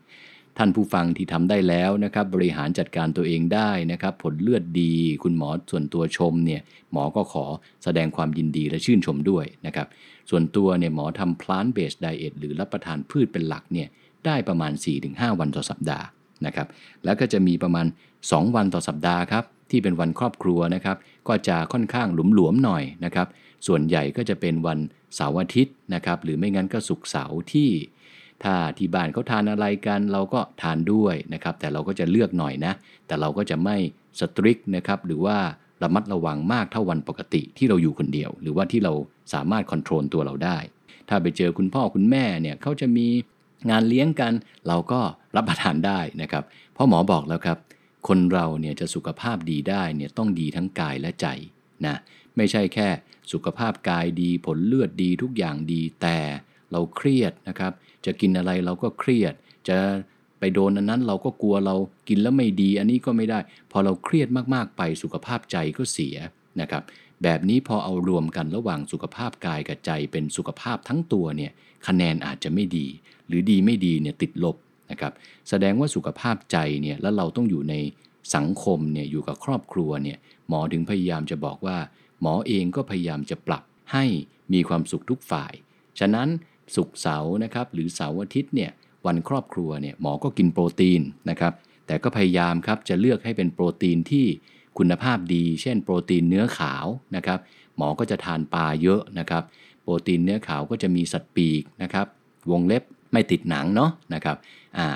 ท่านผู้ฟังที่ทำได้แล้วนะครับบริหารจัดการตัวเองได้นะครับผลเลือดดี คุณหมอส่วนตัวชมเนี่ยหมอก็ขอแสดงความยินดีและชื่นชมด้วยนะครับส่วนตัวเนี่ยหมอทำ plant based diet หรือรับประทานพืชเป็นหลักเนี่ย ได้ประมาณ 4-5 วันต่อสัปดาห์นะครับแล้วก็จะมีประมาณ 2 วันต่อสัปดาห์ครับที่เป็นวันครอบครัวนะครับก็จะค่อนข้างหลวมๆหน่อยนะครับส่วนใหญ่ก็จะเป็นวันเสาร์อาทิตย์นะครับหรือไม่งั้นก็ศุกร์เสาร์ที่ถ้าที่บ้านเขาทานอะไรกันเราก็ทานด้วยนะครับแต่เราก็จะเลือกหน่อยนะ แต่เราก็จะไม่สตริกนะครับหรือว่าระมัดระวังมากเท่าวันปกติที่เราอยู่คนเดียว หรือว่าที่เราสามารถควบคุมตัวเราได้ ถ้าไปเจอคุณพ่อคุณแม่เนี่ยเขาจะมี งานเลี้ยงกัน เราก็รับประทานได้นะครับ เพราะหมอบอกแล้วครับ คนเราเนี่ยจะสุขภาพดีได้เนี่ยต้องดีทั้งกายและใจนะไม่ใช่แค่สุขภาพกายดีผลเลือดดีทุกอย่างดีแต่เราเครียดนะครับ จะกินอะไรเราก็เครียด จะไปโดนอันนั้นเราก็กลัวเรากินแล้วไม่ดี อันนี้ก็ไม่ได้ พอเราเครียดมากๆไปสุขภาพใจก็เสียนะครับ แบบนี้พอเอารวมกันระหว่างสุขภาพกายกับใจเป็นสุขภาพทั้งตัวเนี่ยคะแนนอาจจะไม่ดี หรือดีไม่ดีเนี่ยติดลบนะครับแสดงว่าสุขภาพใจเนี่ยแล้วเราต้องอยู่ในสังคมเนี่ยอยู่กับครอบครัวเนี่ยหมอถึงพยายามจะบอกว่า หมอเองก็พยายามจะปรับให้มีความสุขทุกฝ่าย ฉะนั้นสุขเสาร์นะครับหรือเสาร์อาทิตย์เนี่ยวันครอบครัวเนี่ยหมอก็กินโปรตีนนะครับแต่ก็พยายามครับจะเลือกให้เป็นโปรตีนที่คุณภาพดี เช่นโปรตีนเนื้อขาวนะครับหมอก็จะทานปลาเยอะนะครับโปรตีนเนื้อขาวก็จะมีสัตว์ปีกนะครับวงเล็บ ไม่ติดหนังเนาะนะครับ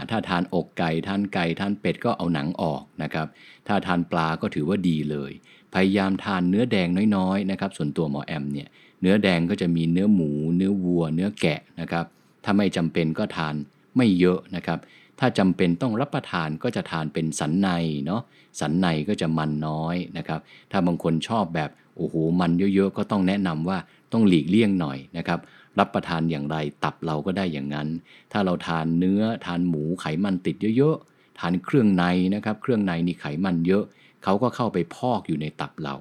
ถ้าทานอกไก่ทานไก่ทานเป็ดก็เอาหนังออกนะครับ ถ้าทานปลาก็ถือว่าดีเลย พยายามทานเนื้อแดงน้อยๆนะครับ ส่วนตัวหมอแอมเนี่ยเนื้อแดงก็จะมีเนื้อหมู เนื้อวัว เนื้อแกะนะครับ ถ้าไม่จำเป็นก็ทานไม่เยอะนะครับ ถ้าจำเป็นต้องรับประทานก็จะทานเป็นสันในเนาะสันในก็จะมันน้อยนะครับ ถ้าบางคนชอบแบบโอ้โหมันเยอะๆก็ต้องแนะนำว่าต้องหลีกเลี่ยงหน่อยนะครับ รับประทานอย่างไรตับเราก็ได้อย่างนั้น ถ้าเราทานเนื้อทานหมูไขมันติดเยอะๆทานเครื่องในนะครับ เครื่องในนี่ไขมันเยอะเขาก็เข้าไปพอกอยู่ในตับเรา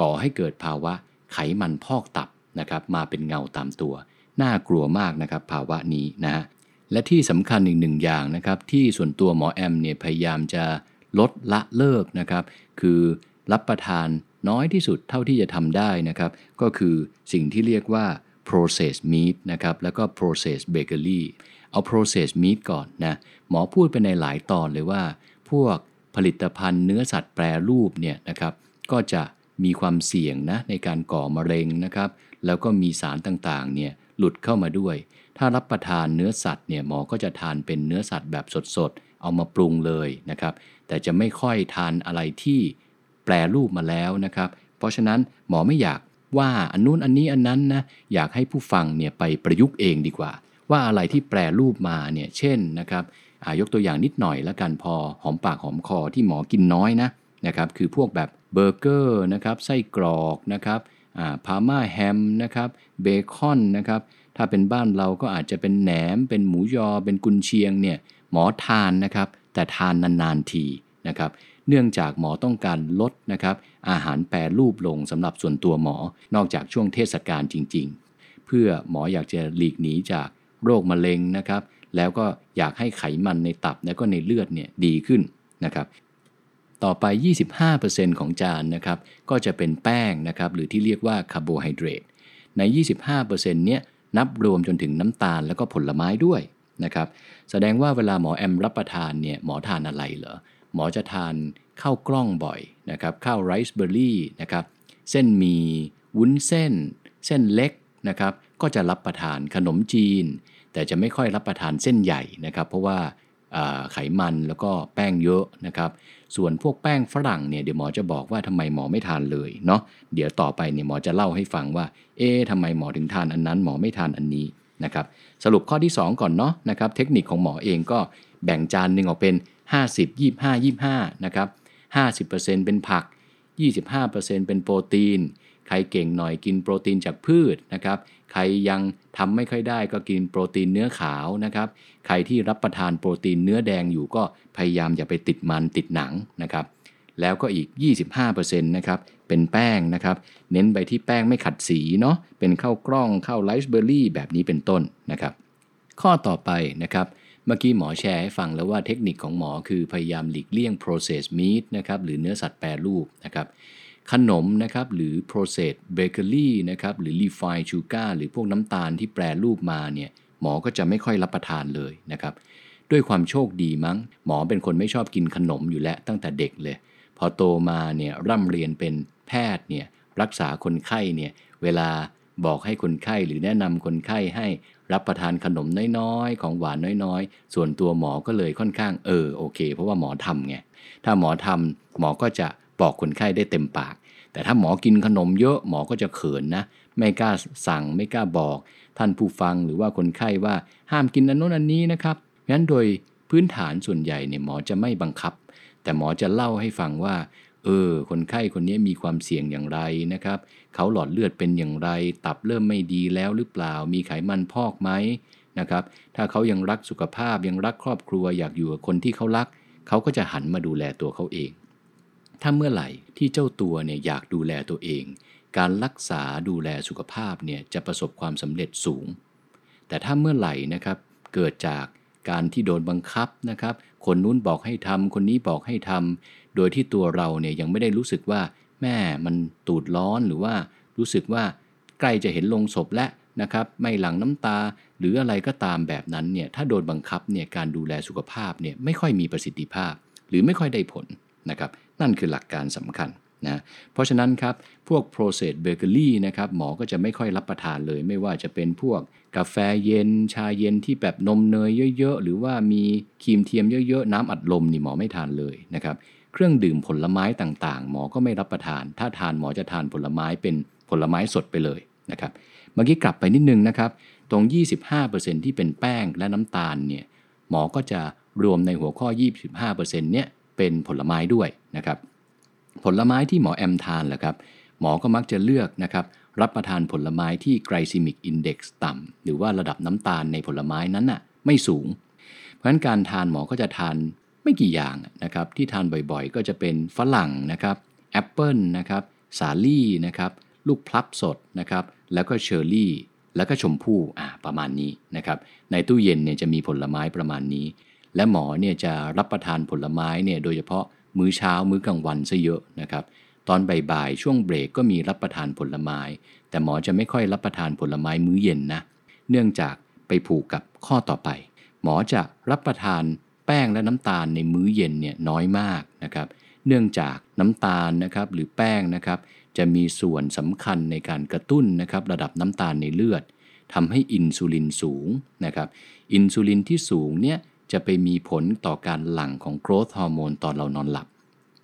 ก่อให้เกิดภาวะไขมันพอกตับนะครับ มาเป็นเงาตามตัว น่ากลัวมากนะครับ ภาวะนี้นะฮะและที่สำคัญอีกหนึ่งอย่างนะครับ ที่ส่วนตัวหมอแอมเนี่ยพยายามจะลดละเลิกนะครับ คือรับประทานน้อยที่สุดเท่าที่จะทำได้นะครับ ก็คือสิ่งที่เรียกว่า processed meat นะครับ แล้วก็ processed bakery เอา processed meat ก่อนนะ หมอพูดไปในหลายตอนเลยว่า พวกผลิตภัณฑ์เนื้อสัตว์แปรรูปเนี่ยนะครับ ก็จะมีความเสี่ยงนะในการก่อมะเร็งนะครับ แล้วก็มีสารต่างๆ เนี่ยหลุดเข้ามาด้วย ถ้ารับประทานเนื้อสัตว์เนี่ยหมอก็จะทานเป็นเนื้อสัตว์แบบสดๆ เอามาปรุงเลยนะครับ แต่จะไม่ค่อยทานอะไรที่แปรรูปมาแล้วนะครับ เพราะฉะนั้นหมอไม่อยาก ว่าอันนู้นอันนี้อันนั้นนะอยากให้ผู้ฟังเนี่ยไปประยุกต์เองดีกว่า ว่าอะไรที่แปรรูปมาเนี่ยเช่นนะครับยกตัวอย่างนิดหน่อยแล้วกันพอหอมปากหอมคอที่หมอกินน้อยนะนะครับคือพวกแบบเบอร์เกอร์นะครับไส้กรอกนะครับ Parma ham นะครับเบคอนนะครับถ้าเป็นบ้านเราก็อาจจะเป็นแหนม เป็นหมูยอ เป็นกุนเชียงเนี่ยหมอทานนะครับแต่ทานนานๆทีนะครับ เนื่องจากหมอต้องการลดนะครับอาหารแปรรูปลงสำหรับส่วนตัวหมอ นอกจากช่วงเทศกาลจริง ๆ เพื่อหมออยากจะหลีกหนีจากโรคมะเร็งนะครับ แล้วก็อยากให้ไขมันในตับและก็ในเลือดเนี่ยดีขึ้นนะครับ ต่อไป 25%ของจานนะครับก็จะเป็นแป้งนะครับหรือที่เรียกว่าคาร์โบไฮเดรต ใน 25%เนี้ยนับรวมจนถึงน้ำตาลแล้วก็ผลไม้ด้วยนะครับ แสดงว่าเวลาหมอแอมรับประทานเนี่ยหมอทานอะไรเหรอ หมอจะทานข้าวกล้องบ่อยนะครับข้าวไรซ์เบอร์รี่นะครับเส้นมีวุ้นเส้น เส้นเล็กนะครับก็จะรับประทานขนมจีน แต่จะไม่ค่อยรับประทานเส้นใหญ่นะครับ เพราะว่าไขมันแล้วก็แป้งเยอะนะครับ ส่วนพวกแป้งฝรั่งเนี่ยเดี๋ยวหมอจะบอกว่าทำไมหมอไม่ทานเลยเนาะเดี๋ยวต่อไปเนี่ยหมอจะเล่าให้ฟังว่า เอ๊ะทำไมหมอถึงทานอันนั้น หมอไม่ทานอันนี้นะครับ สรุปข้อที่ 2 ก่อนเนาะนะครับ เทคนิคของหมอเองก็แบ่งจานหนึ่งออกเป็น 50 25 25นะครับ50%เป็นผัก 25%เป็นโปรตีน ใครเก่งหน่อยกินโปรตีนจากพืชนะครับ ใครยังทำไม่ค่อยได้ก็กินโปรตีนเนื้อขาวนะครับ ใครที่รับประทานโปรตีนเนื้อแดงอยู่ก็พยายามอย่าไปติดมันติดหนังนะครับ แล้วก็อีก 25%นะครับเป็นแป้งนะครับ เน้นไปที่แป้งไม่ขัดสีเนาะ เป็นข้าวกล้องข้าวไรซ์เบอร์รี่แบบนี้เป็นต้นนะครับ ข้อต่อไปนะครับ เมื่อกี้หมอแชร์ให้ฟังแล้วว่าเทคนิคของหมอคือพยายามหลีกเลี่ยง processed meat นะครับหรือเนื้อสัตว์แปรรูปนะครับขนมนะครับหรือ processed bakery นะครับหรือ refined sugar หรือพวกน้ำตาลที่แปรรูปมาเนี่ยหมอก็จะไม่ค่อยรับประทานเลยนะครับด้วยความโชคดีมั้ง หมอเป็นคนไม่ชอบกินขนมอยู่แล้วตั้งแต่เด็กเลย พอโตมาเนี่ยร่ำเรียนเป็นแพทย์เนี่ยรักษาคนไข้เนี่ยเวลาบอกให้คนไข้หรือแนะนำคนไข้ให้ รับประทานขนมน้อยๆ ของหวานน้อยๆ ส่วนตัวหมอก็เลยค่อนข้างเออโอเค เพราะว่าหมอทำไง ถ้าหมอทำหมอก็จะบอกคนไข้ได้เต็มปาก แต่ถ้าหมอกินขนมเยอะหมอก็จะเขินนะ ไม่กล้าสั่งไม่กล้าบอก ท่านผู้ฟังหรือว่าคนไข้ว่าห้ามกินอันโน้นอันนี้นะครับ งั้นโดยพื้นฐานส่วนใหญ่เนี่ยหมอจะไม่บังคับ แต่หมอจะเล่าให้ฟังว่า เออ คนไข้คนนี้มีความเสี่ยงอย่างไรนะครับ เขาหลอดเลือดเป็นอย่างไร ตับเริ่มไม่ดีแล้วหรือเปล่า มีไขมันพอกไหมนะครับ ถ้าเขายังรักสุขภาพยังรักครอบครัวอยากอยู่กับคนที่เขารัก เขาก็จะหันมาดูแลตัวเขาเอง ถ้าเมื่อไหร่ที่เจ้าตัวเนี่ยอยากดูแลตัวเอง การรักษาดูแลสุขภาพเนี่ยจะประสบความสำเร็จสูง แต่ถ้าเมื่อไหร่นะครับเกิดจากการที่โดนบังคับนะครับ คนนู้นบอกให้ทำคนนี้บอกให้ทำโดยที่ตัวเราเนี่ยยังไม่ได้รู้สึกว่า แม่มันตูดร้อนหรือว่ารู้สึกว่าใกล้จะเห็นลงศพแล้วนะครับ ไม่หลังน้ำตาหรืออะไรก็ตามแบบนั้นเนี่ยถ้าโดนบังคับเนี่ยการดูแลสุขภาพเนี่ยไม่ค่อยมีประสิทธิภาพ หรือไม่ค่อยได้ผลนะครับนั่นคือหลักการสำคัญนะเพราะฉะนั้นครับ พวก processed bakery นะครับหมอก็จะไม่ค่อยรับประทานเลย ไม่ว่าจะเป็นพวกกาแฟเย็น ชาเย็นที่แบบนมเนยเยอะ ๆ หรือว่ามีครีมเทียมเยอะ ๆ น้ำอัดลมนี่หมอไม่ทานเลยนะครับ เครื่องดื่มผลไม้ต่างๆ หมอก็ไม่รับประทาน ถ้าทานหมอจะทานผลไม้เป็นผลไม้สดไปเลยนะครับ เมื่อกี้กลับไปนิดนึงนะครับ ตรง 25%ที่เป็นแป้งและน้ำตาลเนี่ยหมอก็จะรวมในหัวข้อ 25%เนี่ยเป็นผลไม้ด้วยนะครับ ผลไม้ที่หมอแอมทานแหละครับ หมอก็มักจะเลือกนะครับรับประทานผลไม้ที่ glycemic index ต่ำหรือว่าระดับน้ำตาลในผลไม้นั้นน่ะไม่สูง เพราะฉะนั้นการทานหมอก็จะทาน ไม่กี่อย่างนะครับที่ทานบ่อยๆ ก็จะเป็นฝรั่งนะครับแอปเปิลนะครับสาลี่นะครับลูกพลับสดนะครับแล้วก็เชอร์รี่ แล้วก็ชมพู่อ่าประมาณนี้นะครับในตู้เย็นเนี่ยจะมีผลไม้ประมาณนี้ และหมอเนี่ยจะรับประทานผลไม้เนี่ยโดยเฉพาะมื้อเช้ามื้อกลางวันซะเยอะนะครับตอนบ่ายๆช่วงเบรกก็มีรับประทานผลไม้ แต่หมอจะไม่ค่อยรับประทานผลไม้มื้อเย็นนะเนื่องจากไปผูกกับข้อต่อไป หมอจะรับประทาน แป้งและน้ำตาลในมื้อเย็นเนี่ยน้อยมากนะครับ เนื่องจากน้ำตาลนะครับหรือแป้งนะครับจะมีส่วนสำคัญในการกระตุ้นนะครับระดับน้ำตาลในเลือดทำให้อินซูลินสูงนะครับอินซูลินที่สูงเนี่ยจะไปมีผลต่อการหลั่งของ growth hormone ตอนเรานอนหลับ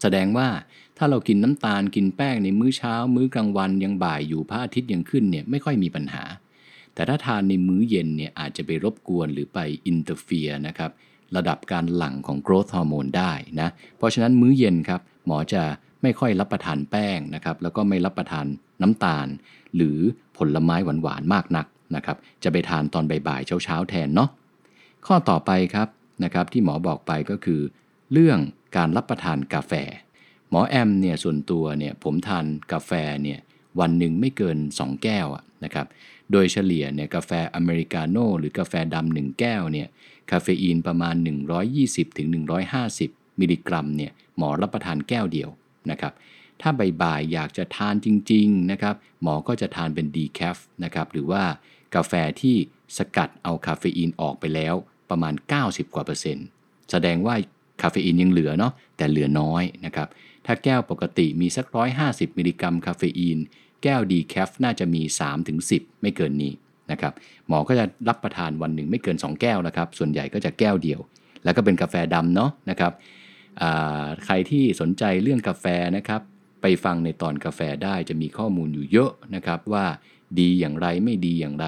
แสดงว่าถ้าเรากินน้ำตาลกินแป้งในมื้อเช้า มื้อกลางวันยังบ่ายอยู่พระอาทิตย์ยังขึ้นเนี่ยไม่ค่อยมีปัญหา แต่ถ้าทานในมื้อเย็นเนี่ยอาจจะไปรบกวนหรือไป interfere นะครับ ระดับการหลั่งของ growth hormone ได้นะ เพราะฉะนั้นมื้อเย็นครับ หมอจะไม่ค่อยรับประทานแป้งนะครับ แล้วก็ไม่รับประทานน้ำตาล หรือผลไม้หวานๆมากนักนะครับ จะไปทานตอนบ่ายๆเช้าๆแทนเนาะ ข้อต่อไปครับนะครับที่หมอบอกไปก็คือ เรื่องการรับประทานกาแฟ หมอแอมเนี่ยส่วนตัวเนี่ยผมทานกาแฟเนี่ยวันหนึ่งไม่เกิน 2 แก้วนะครับ โดยเฉลี่ยเนี่ยกาแฟอเมริกาโน่หรือกาแฟดำหนึ่งแก้วเนี่ย คาเฟอีนประมาณ 120-150 มิลลิกรัมเนี่ยหมอรับประทานแก้วเดียวนะครับถ้าบ่ายๆอยากจะทานจริงๆนะครับหมอก็จะทานเป็น decaf นะครับหรือว่ากาแฟที่สกัดเอาคาเฟอีนออกไปแล้วประมาณ 90 กว่าเปอร์เซ็นต์แสดงว่าคาเฟอีนยังเหลือเนาะแต่เหลือน้อยนะครับถ้าแก้วปกติมีสัก 150 มิลลิกรัมคาเฟอีน แก้ว decaf น่าจะมี 3-10 ไม่เกินนี้ นะครับหมอก็จะรับประทานวันหนึ่งไม่เกิน 2 แก้วนะครับ ส่วนใหญ่ก็จะแก้วเดียว แล้วก็เป็นกาแฟดำเนาะนะครับใครที่สนใจเรื่องกาแฟนะครับ ไปฟังในตอนกาแฟได้จะมีข้อมูลอยู่เยอะนะครับว่าดีอย่างไรไม่ดีอย่างไร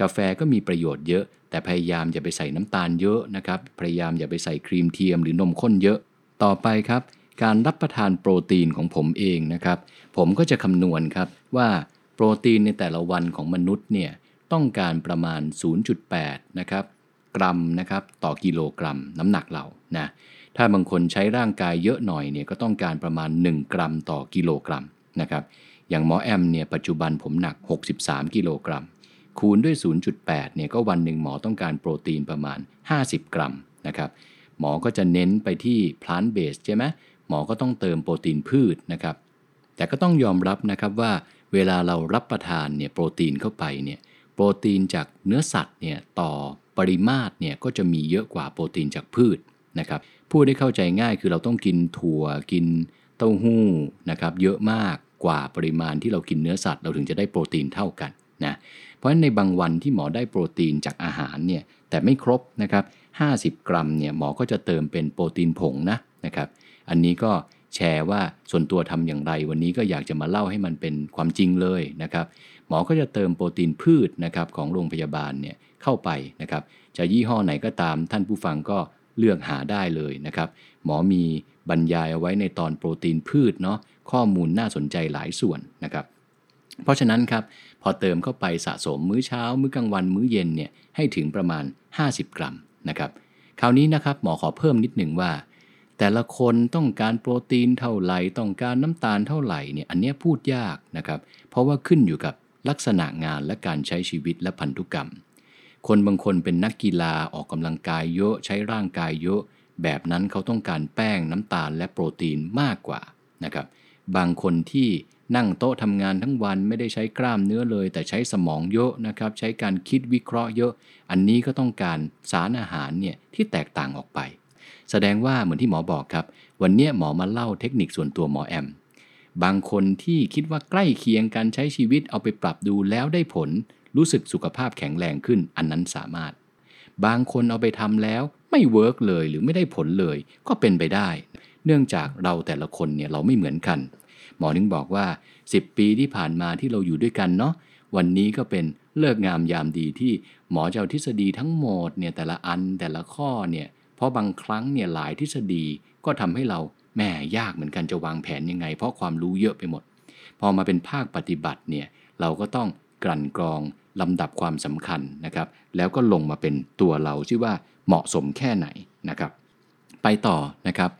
กาแฟก็มีประโยชน์เยอะ แต่พยายามอย่าไปใส่น้ำตาลเยอะนะครับพยายามอย่าไปใส่ครีมเทียมหรือนมข้นเยอะต่อไปครับ การรับประทานโปรตีนของผมเองนะครับ ผมก็จะคำนวณครับว่าโปรตีนในแต่ละวันของมนุษย์เนี่ย ต้องการประมาณ 0.8 นะครับ กรัมนะครับต่อกิโลกรัมน้ำหนักเรานะถ้าบางคนใช้ร่างกายเยอะหน่อยเนี่ยก็ต้องการประมาณ 1 กรัมต่อกิโลกรัมนะครับอย่างหมอแอมเนี่ยปัจจุบันผมหนัก 63 กิโลกรัม คูณด้วย 0.8 เนี่ยก็วันหนึ่งหมอต้องการโปรตีนประมาณ 50 กรัมนะครับหมอก็จะเน้นไปที่ plant based ใช่ไหมหมอก็ต้องเติมโปรตีนพืชนะครับแต่ก็ต้องยอมรับนะครับว่าเวลาเรารับประทานเนี่ยโปรตีนเข้าไปเนี่ย โปรตีนจากเนื้อสัตว์เนี่ยต่อปริมาตรเนี่ยก็จะมีเยอะกว่าโปรตีนจากพืชนะครับพูดได้เข้าใจง่ายคือเราต้องกินถั่วกินเต้าหู้นะครับเยอะมากกว่าปริมาณที่เรากินเนื้อสัตว์ เราถึงจะได้โปรตีนเท่ากันนะเพราะฉะนั้นในบางวันที่หมอได้โปรตีนจากอาหารเนี่ยแต่ไม่ครบนะครับ50 กรัมเนี่ยหมอก็จะเติมเป็นโปรตีนผงนะนะครับอันนี้ก็แชร์ว่าส่วนตัวทำอย่างไร วันนี้ก็อยากจะมาเล่าให้มันเป็นความจริงเลยนะครับ หมอก็จะเติมโปรตีนพืชนะครับของโรงพยาบาลเนี่ยเข้าไปนะครับจะยี่ห้อไหนก็ตามท่านผู้ฟังก็เลือกหาได้เลยนะครับ หมอมีบรรยายเอาไว้ในตอนโปรตีนพืชเนาะข้อมูลน่าสนใจหลายส่วนนะครับ เพราะฉะนั้นครับพอเติมเข้าไปสะสมมื้อเช้า มื้อกลางวันมื้อเย็นเนี่ยให้ถึงประมาณ 50 กรัมนะครับคราวนี้นะครับหมอขอเพิ่มนิดหนึ่งว่า แต่ละคนต้องการโปรตีนเท่าไหร่ต้องการน้ำตาลเท่าไหร่เนี่ยอันนี้พูดยากนะครับ เพราะว่าขึ้นอยู่กับ ลักษณะงานและการใช้ชีวิตและพันธุกรรม คนบางคนเป็นนักกีฬาออกกำลังกายเยอะใช้ร่างกายเยอะ แบบนั้นเขาต้องการแป้งน้ำตาลและโปรตีนมากกว่านะครับ บางคนที่นั่งโต๊ะทำงานทั้งวันไม่ได้ใช้กล้ามเนื้อเลย แต่ใช้สมองเยอะนะครับ ใช้การคิดวิเคราะห์เยอะ อันนี้ก็ต้องการสารอาหารเนี่ยที่แตกต่างออกไป แสดงว่าเหมือนที่หมอบอกครับ วันนี้หมอมาเล่าเทคนิคส่วนตัวหมอแอม บางคนที่คิดว่าใกล้เคียงการใช้ชีวิตเอาไปปรับดูแล้วได้ผล รู้สึกสุขภาพแข็งแรงขึ้นอันนั้นสามารถ บางคนเอาไปทำแล้วไม่ work เลยหรือไม่ได้ผลเลยก็เป็นไปได้ เนื่องจากเราแต่ละคนเนี่ยเราไม่เหมือนกัน หมอถึงบอกว่า 10 ปีที่ผ่านมาที่เราอยู่ด้วยกันเนาะวันนี้ก็เป็นฤกษ์งามยามดีที่หมอจะเอาทฤษฎีทั้งหมดเนี่ยแต่ละอันแต่ละข้อเนี่ยเพราะบางครั้งเนี่ยหลายทฤษฎีก็ทำให้เรา แม่ยากเหมือนกันจะวางแผนยังไง เพราะความรู้เยอะไปหมด พอมาเป็นภาคปฏิบัติเนี่ยเราก็ต้องกลั่นกรองลำดับความสำคัญนะครับ แล้วก็ลงมาเป็นตัวเราชื่อว่าเหมาะสมแค่ไหนนะครับ ไปต่อนะครับ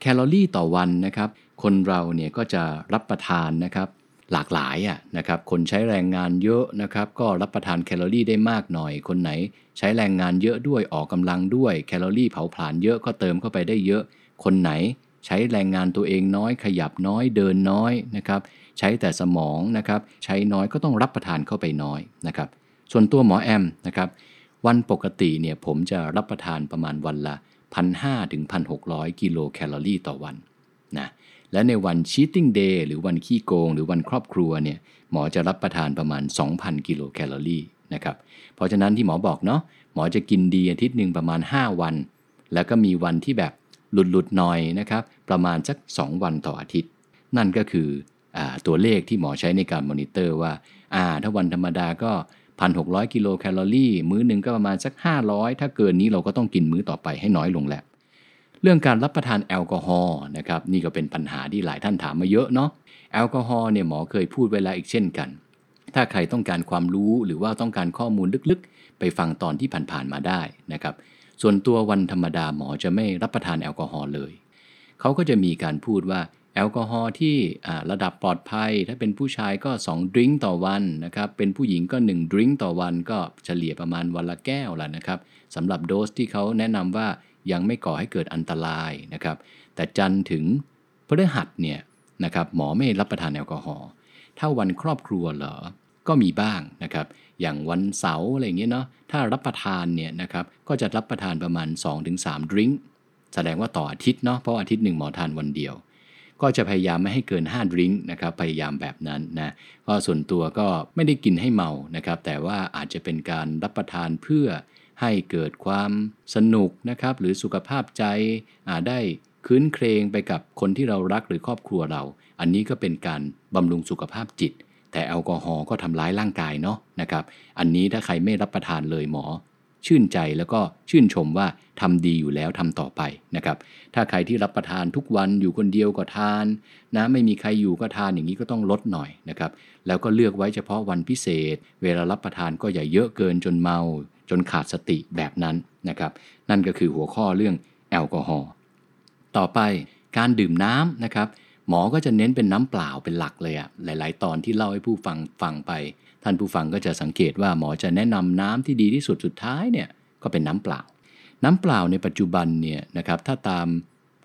แคลอรี่ต่อวันนะครับ คนเราเนี่ยก็จะรับประทานนะครับหลากหลายอะนะครับคนใช้แรงงานเยอะนะครับ ก็รับประทานแคลอรี่ได้มากหน่อย คนไหนใช้แรงงานเยอะด้วยออกกำลังด้วยแคลอรี่เผาผลาญเยอะก็เติมเข้าไปได้เยอะ คนไหน ใช้แรงงานตัวเองน้อย ขยับน้อยเดินน้อยนะครับ ใช้แต่สมองนะครับ ใช้น้อยก็ต้องรับประทานเข้าไปน้อยนะครับ ส่วนตัวหมอแอมนะครับ วันปกติเนี่ยผมจะรับประทานประมาณวันละ 1,500ถึง1,600 กิโลแคลอรี่ต่อวันนะและในวัน cheating day หรือวันขี้โกง หรือวันครอบครัวเนี่ยหมอจะรับประทานประมาณ 2,000 กิโลแคลอรี่นะครับ เพราะฉะนั้นที่หมอบอกเนาะหมอจะกินดีอาทิตย์หนึ่งประมาณ 5 วัน แล้วก็มีวันที่แบบ หลุดหลุดหน่อยนะครับ ประมาณสัก 2 วันต่ออาทิตย์ นั่นก็คือตัวเลขที่หมอใช้ในการมอนิเตอร์ว่าถ้าวันธรรมดาก็ 1,600 กิโลแคลอรี่ มื้อหนึ่งก็ประมาณสัก 500 ถ้าเกินนี้เราก็ต้องกินมื้อต่อไปให้น้อยลงแหละเรื่องการรับประทานแอลกอฮอล์นะครับนี่ก็เป็นปัญหาที่หลายท่านถามมาเยอะเนาะแอลกอฮอล์เนี่ยหมอเคยพูดไว้แล้วอีกเช่นกัน ถ้าใครต้องการความรู้หรือว่าต้องการข้อมูลลึกๆ ไปฟังตอนที่ผ่านๆมาได้นะครับ ส่วนตัววันธรรมดาหมอจะไม่รับประทานแอลกอฮอล์เลย เขาก็จะมีการพูดว่าแอลกอฮอล์ที่ระดับปลอดภัย ถ้าเป็นผู้ชายก็2ดื่มต่อวันนะครับ เป็นผู้หญิงก็1ดื่มต่อวันก็เฉลี่ยประมาณวันละแก้วละนะครับสำหรับโดสที่เขาแนะนำว่ายังไม่ก่อให้เกิดอันตรายนะครับ แต่จันถึงพฤหัสเนี่ยนะครับหมอไม่รับประทานแอลกอฮอล์ถ้าวันครอบครัวเหรอ ก็มีบ้างนะครับ อย่างวันเสาร์อะไรเงี้ยเนาะถ้ารับประทานเนี่ยนะครับก็จะรับประทานประมาณ 2-3ดริงก์แสดงว่าต่ออาทิตย์เนาะเพราะอาทิตย์หนึ่งหมอทานวันเดียว ก็จะพยายามไม่ให้เกิน5ดริงก์นะครับพยายามแบบนั้นนะก็ส่วนตัวก็ไม่ได้กินให้เมานะครับ แต่ว่าอาจจะเป็นการรับประทานเพื่อให้เกิดความสนุกนะครับ หรือสุขภาพใจได้คืนเครงไปกับคนที่เรารักหรือครอบครัวเรา อันนี้ก็เป็นการบำรุงสุขภาพจิต แต่แอลกอฮอล์ก็ทำร้ายร่างกายเนาะนะครับ อันนี้ถ้าใครไม่รับประทานเลยหมอ ชื่นใจแล้วก็ชื่นชมว่าทำดีอยู่แล้วทำต่อไปนะครับ ถ้าใครที่รับประทานทุกวันอยู่คนเดียวก็ทานนะไม่มีใครอยู่ก็ทานอย่างนี้ก็ต้องลดหน่อยนะครับ แล้วก็เลือกไว้เฉพาะวันพิเศษ เวลารับประทานก็อย่าเยอะเกินจนเมา จนขาดสติแบบนั้นนะครับ นั่นก็คือหัวข้อเรื่องแอลกอฮอล์ต่อไปการดื่มน้ำนะครับ หมอก็จะเน้นเป็นน้ำเปล่าเป็นหลักเลยอะหลาย ๆ ตอนที่เล่าให้ผู้ฟังฟังไป ท่านผู้ฟังก็จะสังเกตว่าหมอจะแนะนำน้ำที่ดีที่สุดสุดท้ายเนี่ยก็เป็นน้ำเปล่า น้ำเปล่าในปัจจุบันเนี่ยนะครับถ้าตาม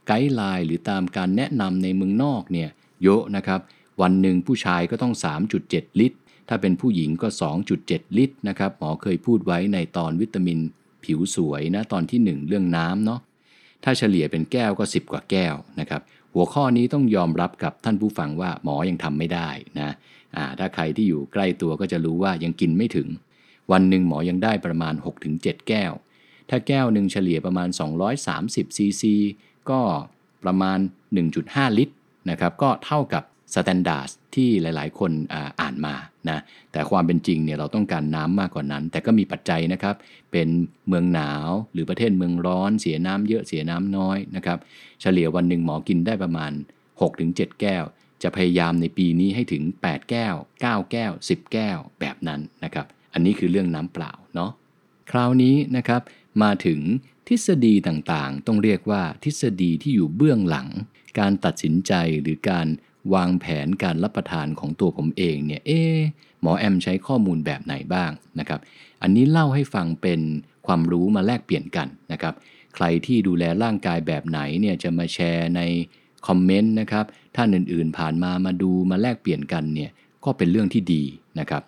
ไกด์ไลน์หรือตามการแนะนำในเมืองนอกเนี่ยเยอะนะครับ วันหนึ่งผู้ชายก็ต้อง 3.7 ลิตร ถ้าเป็นผู้หญิงก็ 2.7 ลิตรนะครับหมอเคยพูดไว้ในตอนวิตามินผิวสวยนะตอนที่ 1 เรื่องน้ำเนาะถ้าเฉลี่ยเป็นแก้วก็ 10 กว่าแก้วนะครับ หัวข้อนี้ต้องยอมรับกับท่านผู้ฟังว่าหมอยังทำไม่ได้นะถ้าใครที่อยู่ใกล้ตัวก็จะรู้ว่ายังกินไม่ถึง วันหนึ่งหมอยังได้ประมาณ 6-7 แก้ว ถ้าแก้วหนึ่งเฉลี่ยประมาณ 230ซีซีก็ประมาณ 1.5 ลิตรนะครับก็เท่ากับ standard ที่หลาย ๆ คนอ่านมานะแต่ความเป็นจริงเนี่ยเราต้องการน้ำมากกว่านั้น แต่ก็มีปัจจัยนะครับ เป็นเมืองหนาวหรือประเทศเมืองร้อน เสียน้ำเยอะเสียน้ำน้อยนะครับ เฉลี่ยวันหนึ่งหมอกินได้ประมาณ 6-7 แก้ว จะพยายามในปีนี้ให้ถึง 8 แก้ว 9 แก้ว 10 แก้วแบบนั้นนะครับ อันนี้คือเรื่องน้ำเปล่าเนาะคราวนี้นะครับมาถึงทฤษฎีต่างๆ ต้องเรียกว่าทฤษฎีที่อยู่เบื้องหลัง การตัดสินใจหรือการ วางแผนการรับประทานของตัวผมเองเนี่ยเอ๊หมอแอมใช้ข้อมูลแบบไหนบ้างนะครับ อันนี้เล่าให้ฟังเป็นความรู้มาแลกเปลี่ยนกันนะครับ ใครที่ดูแลร่างกายแบบไหนเนี่ยจะมาแชร์ในคอมเมนต์นะครับท่านอื่นๆผ่านมามาดูมาแลกเปลี่ยนกันเนี่ยก็เป็นเรื่องที่ดีนะครับ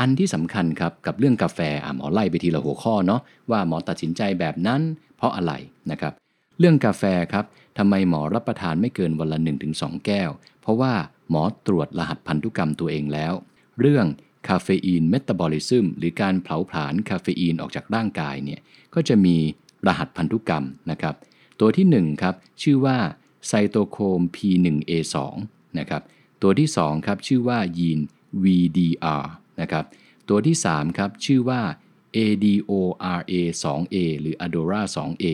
อันที่สำคัญครับกับเรื่องกาแฟอะหมอไล่ไปทีละหัวข้อเนาะว่าหมอตัดสินใจแบบนั้นเพราะอะไรนะครับ เรื่องกาแฟครับ ทำไมหมอรับประทานไม่เกินวันละ 1-2 แก้ว เพราะว่าหมอตรวจรหัสพันธุกรรมตัวเองแล้ว เรื่องคาเฟอีนเมตาบอลิซึมหรือการเผาผลาญคาเฟอีนออกจากร่างกายเนี่ยก็จะมีรหัสพันธุกรรมนะครับ ตัวที่1ครับชื่อว่าไซโตโคม P1A2 นะครับ ตัวที่2ครับชื่อว่ายีน VDR นะครับ ตัวที่3ครับชื่อว่า ADORA2A หรือ ADORA 2A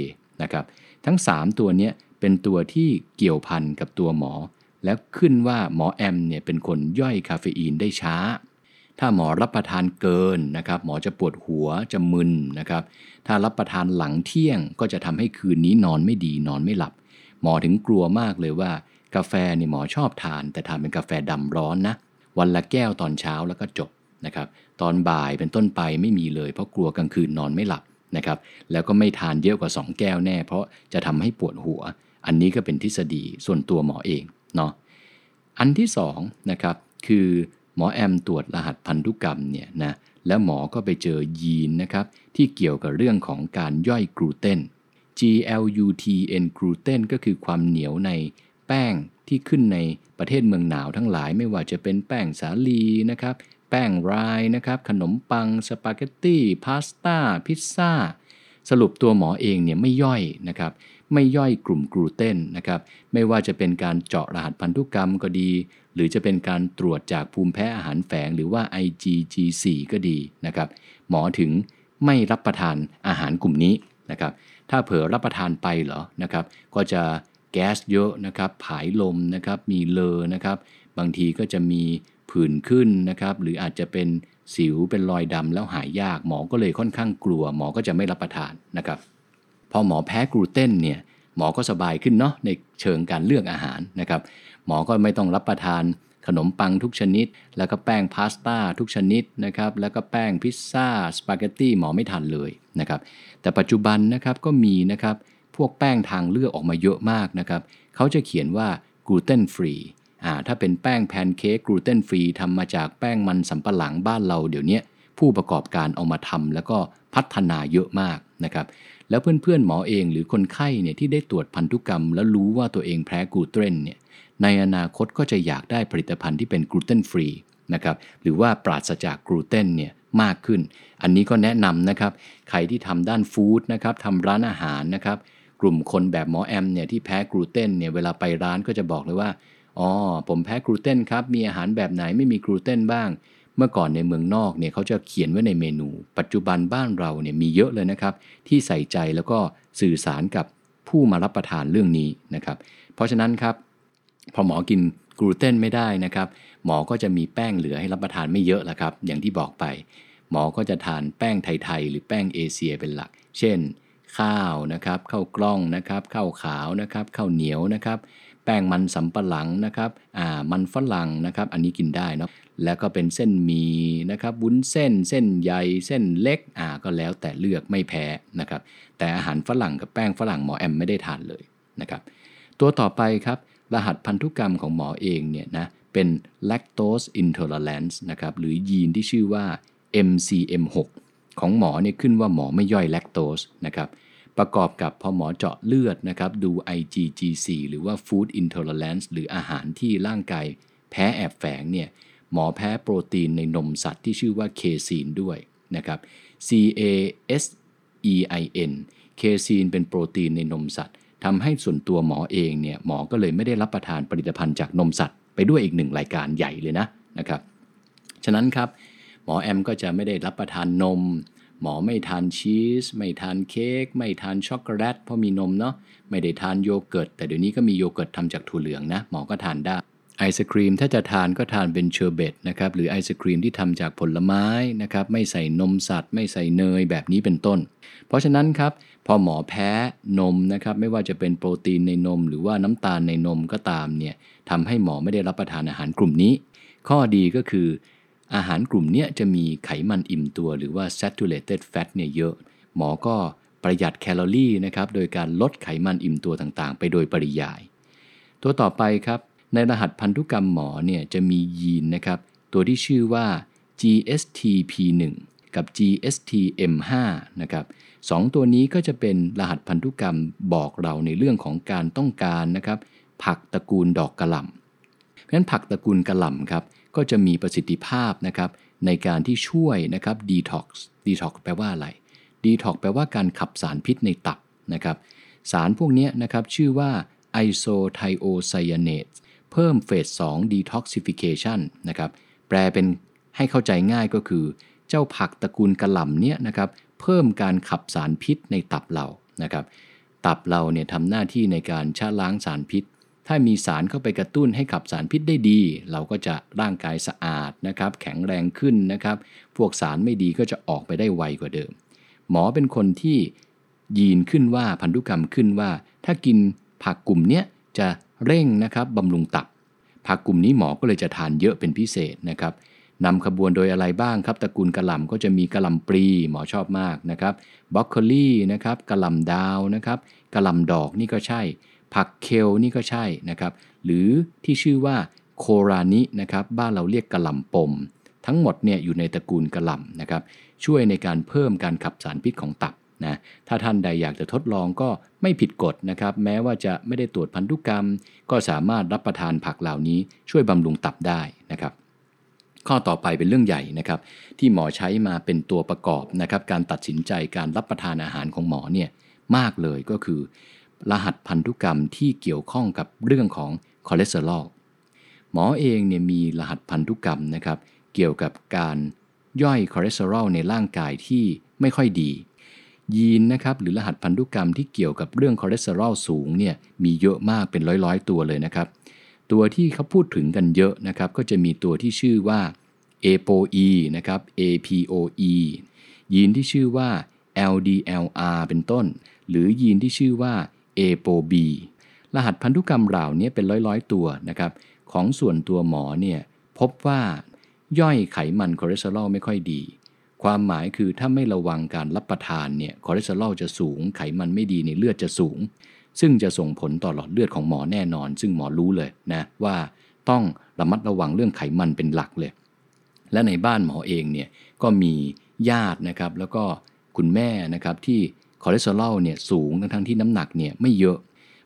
นะครับ ทั้ง 3 ตัวนี้ เป็นตัวที่เกี่ยวพันกับตัวหมอ แล้วขึ้นว่าหมอแอมเนี่ยเป็นคนย่อยคาเฟอีนได้ช้า ถ้าหมอรับประทานเกินนะครับ หมอจะปวดหัวจะมึนนะครับ ถ้ารับประทานหลังเที่ยงก็จะทำให้คืนนี้นอนไม่ดีนอนไม่หลับ หมอถึงกลัวมากเลยว่า กาแฟนี่หมอชอบทาน แต่ทานเป็นกาแฟดำร้อนนะวันละแก้วตอนเช้าแล้วก็จบนะครับ ตอนบ่ายเป็นต้นไปไม่มีเลย เพราะกลัวกลางคืนนอนไม่หลับนะครับ แล้วก็ไม่ทานเยอะกว่า 2 แก้วแน่ เพราะจะทำให้ปวดหัว อันนี้ก็เป็นทฤษฎีส่วนตัวหมอเองเนาะอันที่2นะครับคือหมอแอมตรวจรหัสพันธุกรรมเนี่ยนะแล้วหมอก็ไปเจอยีนนะครับที่เกี่ยวกับเรื่องของการย่อยกลูเตน GLUTEN กลูเตนก็คือความเหนียวในแป้งที่ขึ้นในประเทศเมืองหนาวทั้งหลายไม่ว่าจะเป็นแป้งสาลีนะครับแป้งไรย์นะครับขนมปังสปาเกตตี้พาสต้าพิซซ่าสรุปตัวหมอเองเนี่ยไม่ย่อยนะครับ ไม่ย่อยกลุ่มกลูเตนนะครับไม่ว่าจะเป็นการเจาะรหัสพันธุกรรมก็ดี หรือจะเป็นการตรวจจากภูมิแพ้อาหารแฝงหรือว่า IgG4 ก็ดีนะครับหมอถึงไม่รับประทานอาหารกลุ่มนี้นะครับถ้าเผลอรับประทานไปเหรอนะครับก็จะแก๊สเยอะนะครับผายลมนะครับมีเลอนะครับบางทีก็จะมีผื่นขึ้นนะครับหรืออาจจะเป็นสิวเป็นรอยดำแล้วหายยาก หมอก็เลยค่อนข้างกลัว หมอก็จะไม่รับประทานนะครับ พอหมอแพ้กลูเตนเนี่ยหมอก็สบายขึ้นเนาะในเชิงการเลือกอาหารนะครับหมอก็ไม่ต้องรับประทานขนมปังทุกชนิด แล้วก็แป้งพาสต้าทุกชนิดนะครับแล้วก็แป้งพิซซ่าสปาเกตตี้หมอไม่ทานเลยนะครับแต่ปัจจุบันนะครับก็มีนะครับพวกแป้งทางเลือกออกมาเยอะมากนะครับเขาจะเขียนว่า gluten free อ่าถ้าเป็นแป้งแพนเค้ก gluten free ทำมาจากแป้งมันสำปะหลังบ้านเราเดี๋ยวนี้ผู้ประกอบการเอามาทำแล้วก็พัฒนาเยอะมากนะครับ แล้วเพื่อนๆหมอเองหรือคนไข้เนี่ยที่ได้ตรวจพันธุกรรม แล้วรู้ว่าตัวเองแพ้กลูเตนเนี่ยในอนาคตก็จะอยากได้ผลิตภัณฑ์ที่เป็น gluten free นะครับหรือว่าปราศจากกลูเตนเนี่ยมากขึ้น อันนี้ก็แนะนำนะครับใครที่ทำด้าน food นะครับทำร้านอาหารนะครับกลุ่มคนแบบหมอแอมเนี่ยที่แพ้กลูเตนเนี่ยเวลาไปร้านก็จะบอกเลยว่าอ๋อผมแพ้กลูเตนครับมีอาหารแบบไหนไม่มีกลูเตนบ้าง เมื่อก่อนในเมืองนอกเนี่ยเขาจะเขียนไว้ในเมนู ปัจจุบันบ้านเราเนี่ยมีเยอะเลยนะครับ ที่ใส่ใจแล้วก็สื่อสารกับผู้มารับประทานเรื่องนี้นะครับ เพราะฉะนั้นครับ พอหมอกินกลูเตนไม่ได้นะครับ หมอก็จะมีแป้งเหลือให้รับประทานไม่เยอะละครับ อย่างที่บอกไป หมอก็จะทานแป้งไทยๆหรือแป้งเอเชียเป็นหลัก เช่น ข้าวนะครับข้าวกล้องนะครับข้าวขาวนะครับข้าวเหนียวนะครับ แป้งมันสำปะหลังนะครับอ่ามันฝรั่งนะครับ อันนี้กินได้เนาะ แล้วก็เป็นเส้นหมีนะครับวุ้นเส้นเส้นใยเส้นเล็กอ่าก็แล้วแต่เลือกไม่แพ้นะครับแต่อาหารฝรั่งกับแป้งฝรั่งหมอแอมไม่ได้ทานเลยนะครับตัวต่อไปครับรหัสพันธุกรรมของหมอเองเนี่ยนะเป็น lactose intolerance นะครับหรือยีนที่ชื่อว่า MCM6 ของหมอเนี่ยขึ้นว่าหมอไม่ย่อยแลคโตสนะครับประกอบกับพอหมอเจาะเลือดนะครับดู IgG4 หรือว่า Food Intolerance หรืออาหารที่ร่างกายแพ้แอบแฝงเนี่ย หมอแพ้โปรตีนในนมสัตว์ที่ชื่อว่าเคซีนด้วยนะครับ C A S E I N เคซีนเป็นโปรตีนในนมสัตว์ทำให้ส่วนตัวหมอเองเนี่ยหมอก็เลยไม่ได้รับประทานผลิตภัณฑ์จากนมสัตว์ ไปด้วยอีกหนึ่งรายการใหญ่เลยนะนะครับฉะนั้นครับหมอแอมก็จะไม่ได้รับประทานนม หมอไม่ทานชีส ไม่ทานเค้กไม่ทานช็อกโกแลตเพราะมีนมเนาะไม่ได้ทานโยเกิร์ตแต่เดี๋ยวนี้ก็มีโยเกิร์ตทำจากถั่วเหลืองนะหมอก็ทานได้ ไอศครีมถ้าจะทานก็ทานเป็นเชอร์เบตนะครับหรือไอศครีมที่ทำจากผลไม้นะครับไม่ใส่นมสัตว์ ไม่ใส่เนยแบบนี้เป็นต้น เพราะฉะนั้นครับพอหมอแพ้นมนะครับไม่ว่าจะเป็นโปรตีนในนม หรือว่าน้ำตาลในนมก็ตามเนี่ยทำให้หมอไม่ได้รับประทานอาหารกลุ่มนี้ ข้อดีก็คือ อาหารกลุ่มนี้จะมีไขมันอิ่มตัว หรือว่า saturated fat เนี่ยเยอะ หมอก็ประหยัดแคลอรี่นะครับโดยการลดไขมันอิ่มตัวต่างๆ ไปโดยปริยาย ตัวต่อไปครับ ในรหัสพันธุกรรมหมอเนี่ยจะมียีนนะครับ ตัวที่ชื่อว่า GSTP1 กับ GSTM5 นะครับสองตัวนี้ก็จะเป็นรหัสพันธุกรรมบอกเราในเรื่องของการต้องการนะครับ ผักตระกูลดอกกระหล่ำเพราะฉะนั้นผักตระกูลกระหล่ำครับก็จะมีประสิทธิภาพนะครับในการที่ช่วยนะครับ detox detox แปลว่าอะไร detox แปลว่าการขับสารพิษในตับนะครับ สารพวกนี้นะครับชื่อว่า isothiocyanate เเพิ่มเฟส2 detoxification นะครับแปลเป็นให้เข้าใจง่ายก็คือ เจ้าผักตระกูลกระหล่ำเนี่ยนะครับเพิ่มการขับสารพิษในตับเรานะครับตับเราเนี่ยทำหน้าที่ในการชะล้างสารพิษ ถ้ามีสารเข้าไปกระตุ้นให้ขับสารพิษได้ดี เราก็จะร่างกายสะอาดนะครับแข็งแรงขึ้นนะครับพวกสารไม่ดีก็จะออกไปได้ไวกว่าเดิม หมอเป็นคนที่ยีนขึ้นว่าพันธุกรรมขึ้นว่า ถ้ากินผักกลุ่มเนี้ยจะ เร่งนะครับบำรุงตับ ผักกลุ่มนี้หมอก็เลยจะทานเยอะเป็นพิเศษนะครับนำขบวนโดยอะไรบ้างครับตระกูลกระหล่ำก็จะมีกระหล่ำปลีหมอชอบมากนะครับบรอกโคลีนะครับกระหล่ำดาวนะครับกระหล่ำดอกนี่ก็ใช่ ผักเคลนี่ก็ใช่นะครับหรือที่ชื่อว่าโครานินะครับบ้านเราเรียกกระหล่ำปม ทั้งหมดเนี่ยอยู่ในตระกูลกระหล่ำนะครับช่วยในการเพิ่มการขับสารพิษของตับ นะถ้าท่านใดอยากจะทดลองก็ไม่ผิดกฎนะครับ แม้ว่าจะไม่ได้ตรวจพันธุกรรม ก็สามารถรับประทานผักเหล่านี้ช่วยบำรุงตับได้นะครับ ข้อต่อไปเป็นเรื่องใหญ่นะครับ ที่หมอใช้มาเป็นตัวประกอบนะครับ การตัดสินใจการรับประทานอาหารของหมอเนี่ยมากเลยก็คือ รหัสพันธุกรรมที่เกี่ยวข้องกับเรื่องของคอเลสเตอรอลหมอเองเนี่ยมีรหัสพันธุกรรมนะครับ เกี่ยวกับการย่อยคอเลสเตอรอลในร่างกายที่ไม่ค่อยดี ยีนนะครับหรือรหัสพันธุกรรมที่เกี่ยวกับเรื่องคอเลสเตอรอลสูงเนี่ยมีเยอะมากเป็นร้อยๆ ตัวเลยนะครับ ตัวที่เขาพูดถึงกันเยอะนะครับ ก็จะมีตัวที่ชื่อว่า ApoE นะครับ APOE ยีนที่ชื่อว่า LDLR เป็นต้น หรือยีนที่ชื่อว่า ApoB รหัสพันธุกรรมเหล่านี้เป็นร้อยๆ ตัวนะครับของส่วนตัวหมอเนี่ยพบว่าย่อยไขมันคอเลสเตอรอลไม่ค่อยดี ความหมายคือถ้าไม่ระวังการรับประทานเนี่ยคอเลสเตอรอลจะสูง ไขมันไม่ดีในเลือดจะสูง ซึ่งจะส่งผลต่อหลอดเลือดของหมอแน่นอน ซึ่งหมอรู้เลยนะว่าต้องระมัดระวังเรื่องไขมันเป็นหลักเลย และในบ้านหมอเองเนี่ยก็มีญาตินะครับแล้วก็คุณแม่นะครับที่คอเลสเตอรอลเนี่ยสูงทั้งที่น้ำหนักเนี่ยไม่เยอะ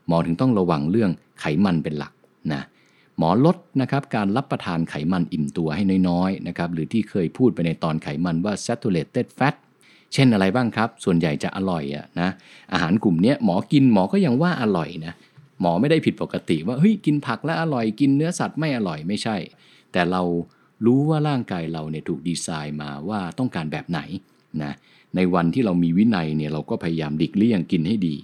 หมอถึงต้องระวังเรื่องไขมันเป็นหลักนะ หมอลดนะครับการรับประทานไขมันอิ่มตัวให้น้อยๆนะครับหรือที่เคยพูดไปในตอนไขมันว่า saturated fat เช่นอะไรบ้างครับ ส่วนใหญ่จะอร่อยอะนะอาหารกลุ่มนี้หมอกินหมอก็ยังว่าอร่อยนะหมอไม่ได้ผิดปกติว่าเฮ้ยกินผักแล้วอร่อยกินเนื้อสัตว์ไม่อร่อยไม่ใช่ แต่เรารู้ว่าร่างกายเราเนี่ยถูกดีไซน์มาว่าต้องการแบบไหนนะในวันที่เรามีวินัยเนี่ยเราก็พยายามหลีกเลี่ยงกินให้ดี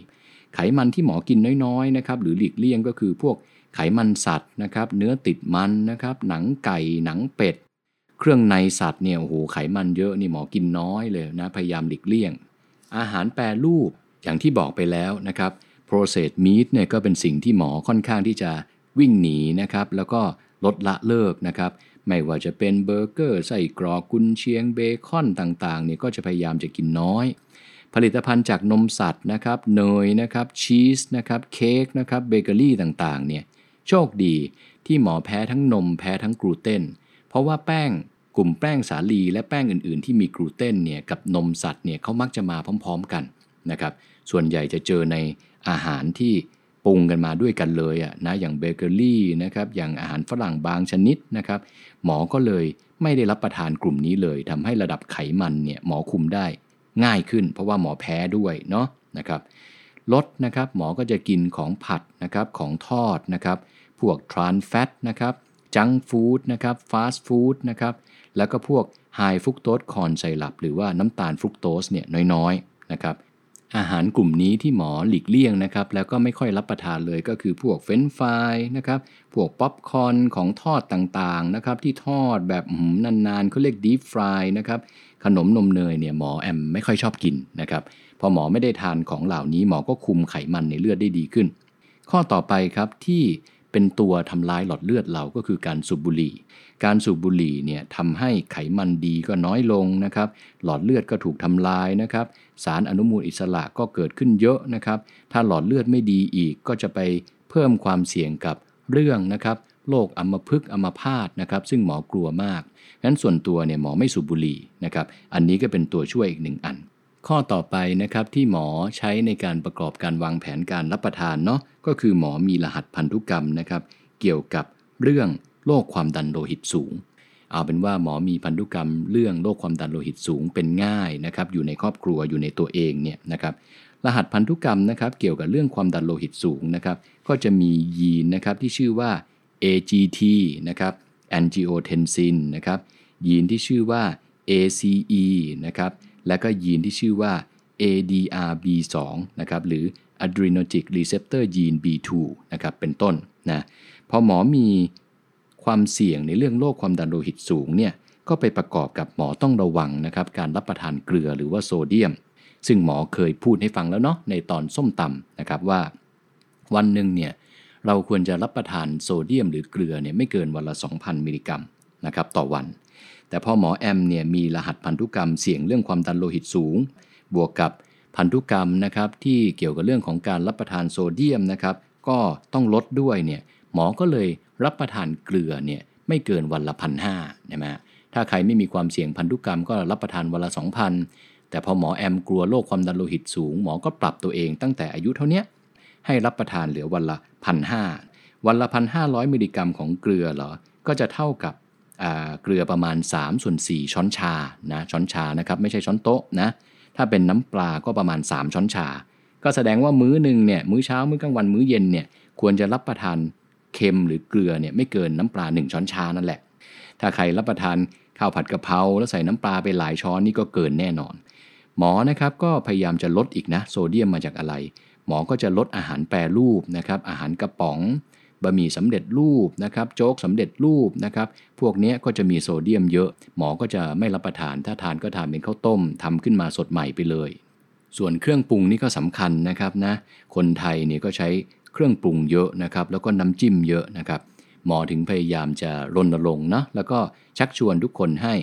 ไขมันที่หมอกินน้อยๆนะครับหรือหลีกเลี่ยงก็คือพวก ไขมันสัตว์นะครับ เนื้อติดมันนะครับ หนังไก่หนังเป็ด เครื่องในสัตว์เนี่ยโอ้โหไขมันเยอะนี่หมอกินน้อยเลยนะพยายามหลีกเลี่ยง อาหารแปรรูปอย่างที่บอกไปแล้วนะครับ processed meat เนี่ยก็เป็นสิ่งที่หมอค่อนข้างที่จะวิ่งหนีนะครับ แล้วก็ลดละเลิกนะครับ ไม่ว่าจะเป็นเบอร์เกอร์ไส้กรอกกุนเชียงเบคอนต่างๆเนี่ยก็จะพยายามจะกินน้อย ผลิตภัณฑ์จากนมสัตว์นะครับเนยนะครับชีสนะครับเค้กนะครับเบเกอรี่ต่างๆเนี่ย โชคดีที่หมอแพ้ทั้งนมแพ้ทั้งกลูเตนเพราะว่าแป้งกลุ่มแป้งสาลีและแป้งอื่นๆ ที่มีกลูเตนเนี่ยกับนมสัตว์เนี่ยเขามักจะมาพร้อม ๆกันนะครับ ส่วนใหญ่จะเจอในอาหารที่ปรุงกันมาด้วยกันเลยอะนะอย่างเบเกอรี่นะครับอย่างอาหารฝรั่งบางชนิดนะครับ หมอก็เลยไม่ได้รับประทานกลุ่มนี้เลยทำให้ระดับไขมันเนี่ยหมอคุมได้ง่ายขึ้น เพราะว่าหมอแพ้ด้วยเนาะนะครับ ลดนะครับหมอก็จะกินของผัดนะครับของทอดนะครับพวก trans fat นะครับ junk food นะครับฟาสต์ฟู้ดนะครับแล้วก็พวก high fructose corn syrup หรือว่าน้ำตาลฟรุกโตสเนี่ยน้อยๆนะครับ อาหารกลุ่มนี้ที่หมอหลีกเลี่ยงนะครับ แล้วก็ไม่ค่อยรับประทานเลยก็คือพวก french fries นะครับ พวกป๊อปคอนของทอดต่างๆนะครับ ที่ทอดแบบนานๆเขาเรียก deep fry นะครับ ขนมนมเนยเนี่ยหมอแอมไม่ค่อยชอบกินนะครับ พอหมอไม่ได้ทานของเหล่านี้หมอก็คุมไขมันในเลือดได้ดีขึ้น ข้อต่อไปครับที่เป็นตัวทำลายหลอดเลือดเราก็คือการสูบบุหรี่ การสูบบุหรี่เนี่ยทำให้ไขมันดีก็น้อยลงนะครับ หลอดเลือดก็ถูกทำลายนะครับ สารอนุมูลอิสระก็เกิดขึ้นเยอะนะครับ ถ้าหลอดเลือดไม่ดีอีกก็จะไปเพิ่มความเสี่ยงกับเรื่องนะครับโรคอัมพฤกษ์อัมพาตนะครับซึ่งหมอกลัวมากงั้นส่วนตัวเนี่ยหมอไม่สูบบุหรี่นะครับ อันนี้ก็เป็นตัวช่วยอีกหนึ่งอัน ข้อต่อไปนะครับที่หมอใช้ในการประกอบการวางแผนการรับประทานเนาะก็คือหมอมีรหัสพันธุกรรมนะครับ เกี่ยวกับเรื่อง โรคความดันโลหิตสูง เอาเป็นว่าหมอมีพันธุกรรมเรื่องโรคความดันโลหิตสูงเป็นง่ายนะครับ อยู่ในครอบครัวอยู่ในตัวเองเนี่ยนะครับ รหัสพันธุกรรมนะครับเกี่ยวกับเรื่องความดันโลหิตสูงนะครับ ก็จะมียีนนะครับที่ชื่อว่า AGT นะครับ angiotensin นะครับ ยีนที่ชื่อว่า ACE นะครับ และก็ยีนที่ชื่อว่า ADRB2 นะครับหรือ adrenergic receptor gene B2 นะครับเป็นต้นนะพอหมอมี ความเสี่ยงในเรื่องโรคความดันโลหิตสูงเนี่ยก็ไปประกอบกับหมอต้องระวังนะครับการรับประทานเกลือหรือว่าโซเดียม ซึ่งหมอเคยพูดให้ฟังแล้วเนาะในตอนส้มตำนะครับว่า วันหนึ่งเนี่ยเราควรจะรับประทานโซเดียมหรือเกลือเนี่ยไม่เกินวันละ 2,000 มิลลิกรัมนะครับต่อวัน แต่พอหมอแอมเนี่ยมีรหัสพันธุกรรมเสี่ยงเรื่องความดันโลหิตสูง บวกกับพันธุกรรมนะครับที่เกี่ยวกับเรื่องของการรับประทานโซเดียมนะครับก็ต้องลดด้วยเนี่ย หมอก็เลยรับประทานเกลือเนี่ยไม่เกินวันละพันห้าใช่ไหมถ้าใครไม่มีความเสี่ยงพันธุกรรมก็รับประทานวันละ2,000แต่พอหมอแอมกลัวโรคความดันโลหิตสูง หมอก็ปรับตัวเองตั้งแต่อายุเท่านี้ให้รับประทานเหลือวันละพันห้าวันละพันห้าร้อยมิลลิกรัมของเกลือเหรอ ก็จะเท่ากับเกลือประมาณ3ส่วน4ช้อนชานะช้อนชานะครับไม่ใช่ช้อนโต๊ะนะถ้าเป็นน้ำปลาก็ประมาณ 3 ช้อนชา ก็แสดงว่ามื้อหนึ่งเนี่ยมื้อเช้ามื้อกลางวันมื้อเย็นเนี่ยควรจะรับประทาน เค็มหรือเกลือเนี่ยไม่เกินน้ำปลา 1 ช้อนชานั่นแหละ ถ้าใครรับประทานข้าวผัดกะเพราแล้วใส่น้ำปลาไปหลายช้อนนี่ก็เกินแน่นอน หมอนะครับก็พยายามจะลดอีกนะโซเดียมมาจากอะไร หมอก็จะลดอาหารแปรรูปนะครับอาหารกระป๋องบะหมี่สำเร็จรูปนะครับโจ๊กสำเร็จรูปนะครับพวกนี้ก็จะมีโซเดียมเยอะ หมอก็จะไม่รับประทาน ถ้าทานก็ทานเป็นข้าวต้มทำขึ้นมาสดใหม่ไปเลย ส่วนเครื่องปรุงนี่ก็สำคัญนะครับนะคนไทยเนี่ยก็ใช้ เครื่องปรุงเยอะนะครับ แล้วก็น้ำจิ้มเยอะนะครับ หมอถึงพยายามจะรณรงค์นะแล้วก็ชักชวนทุกคนให้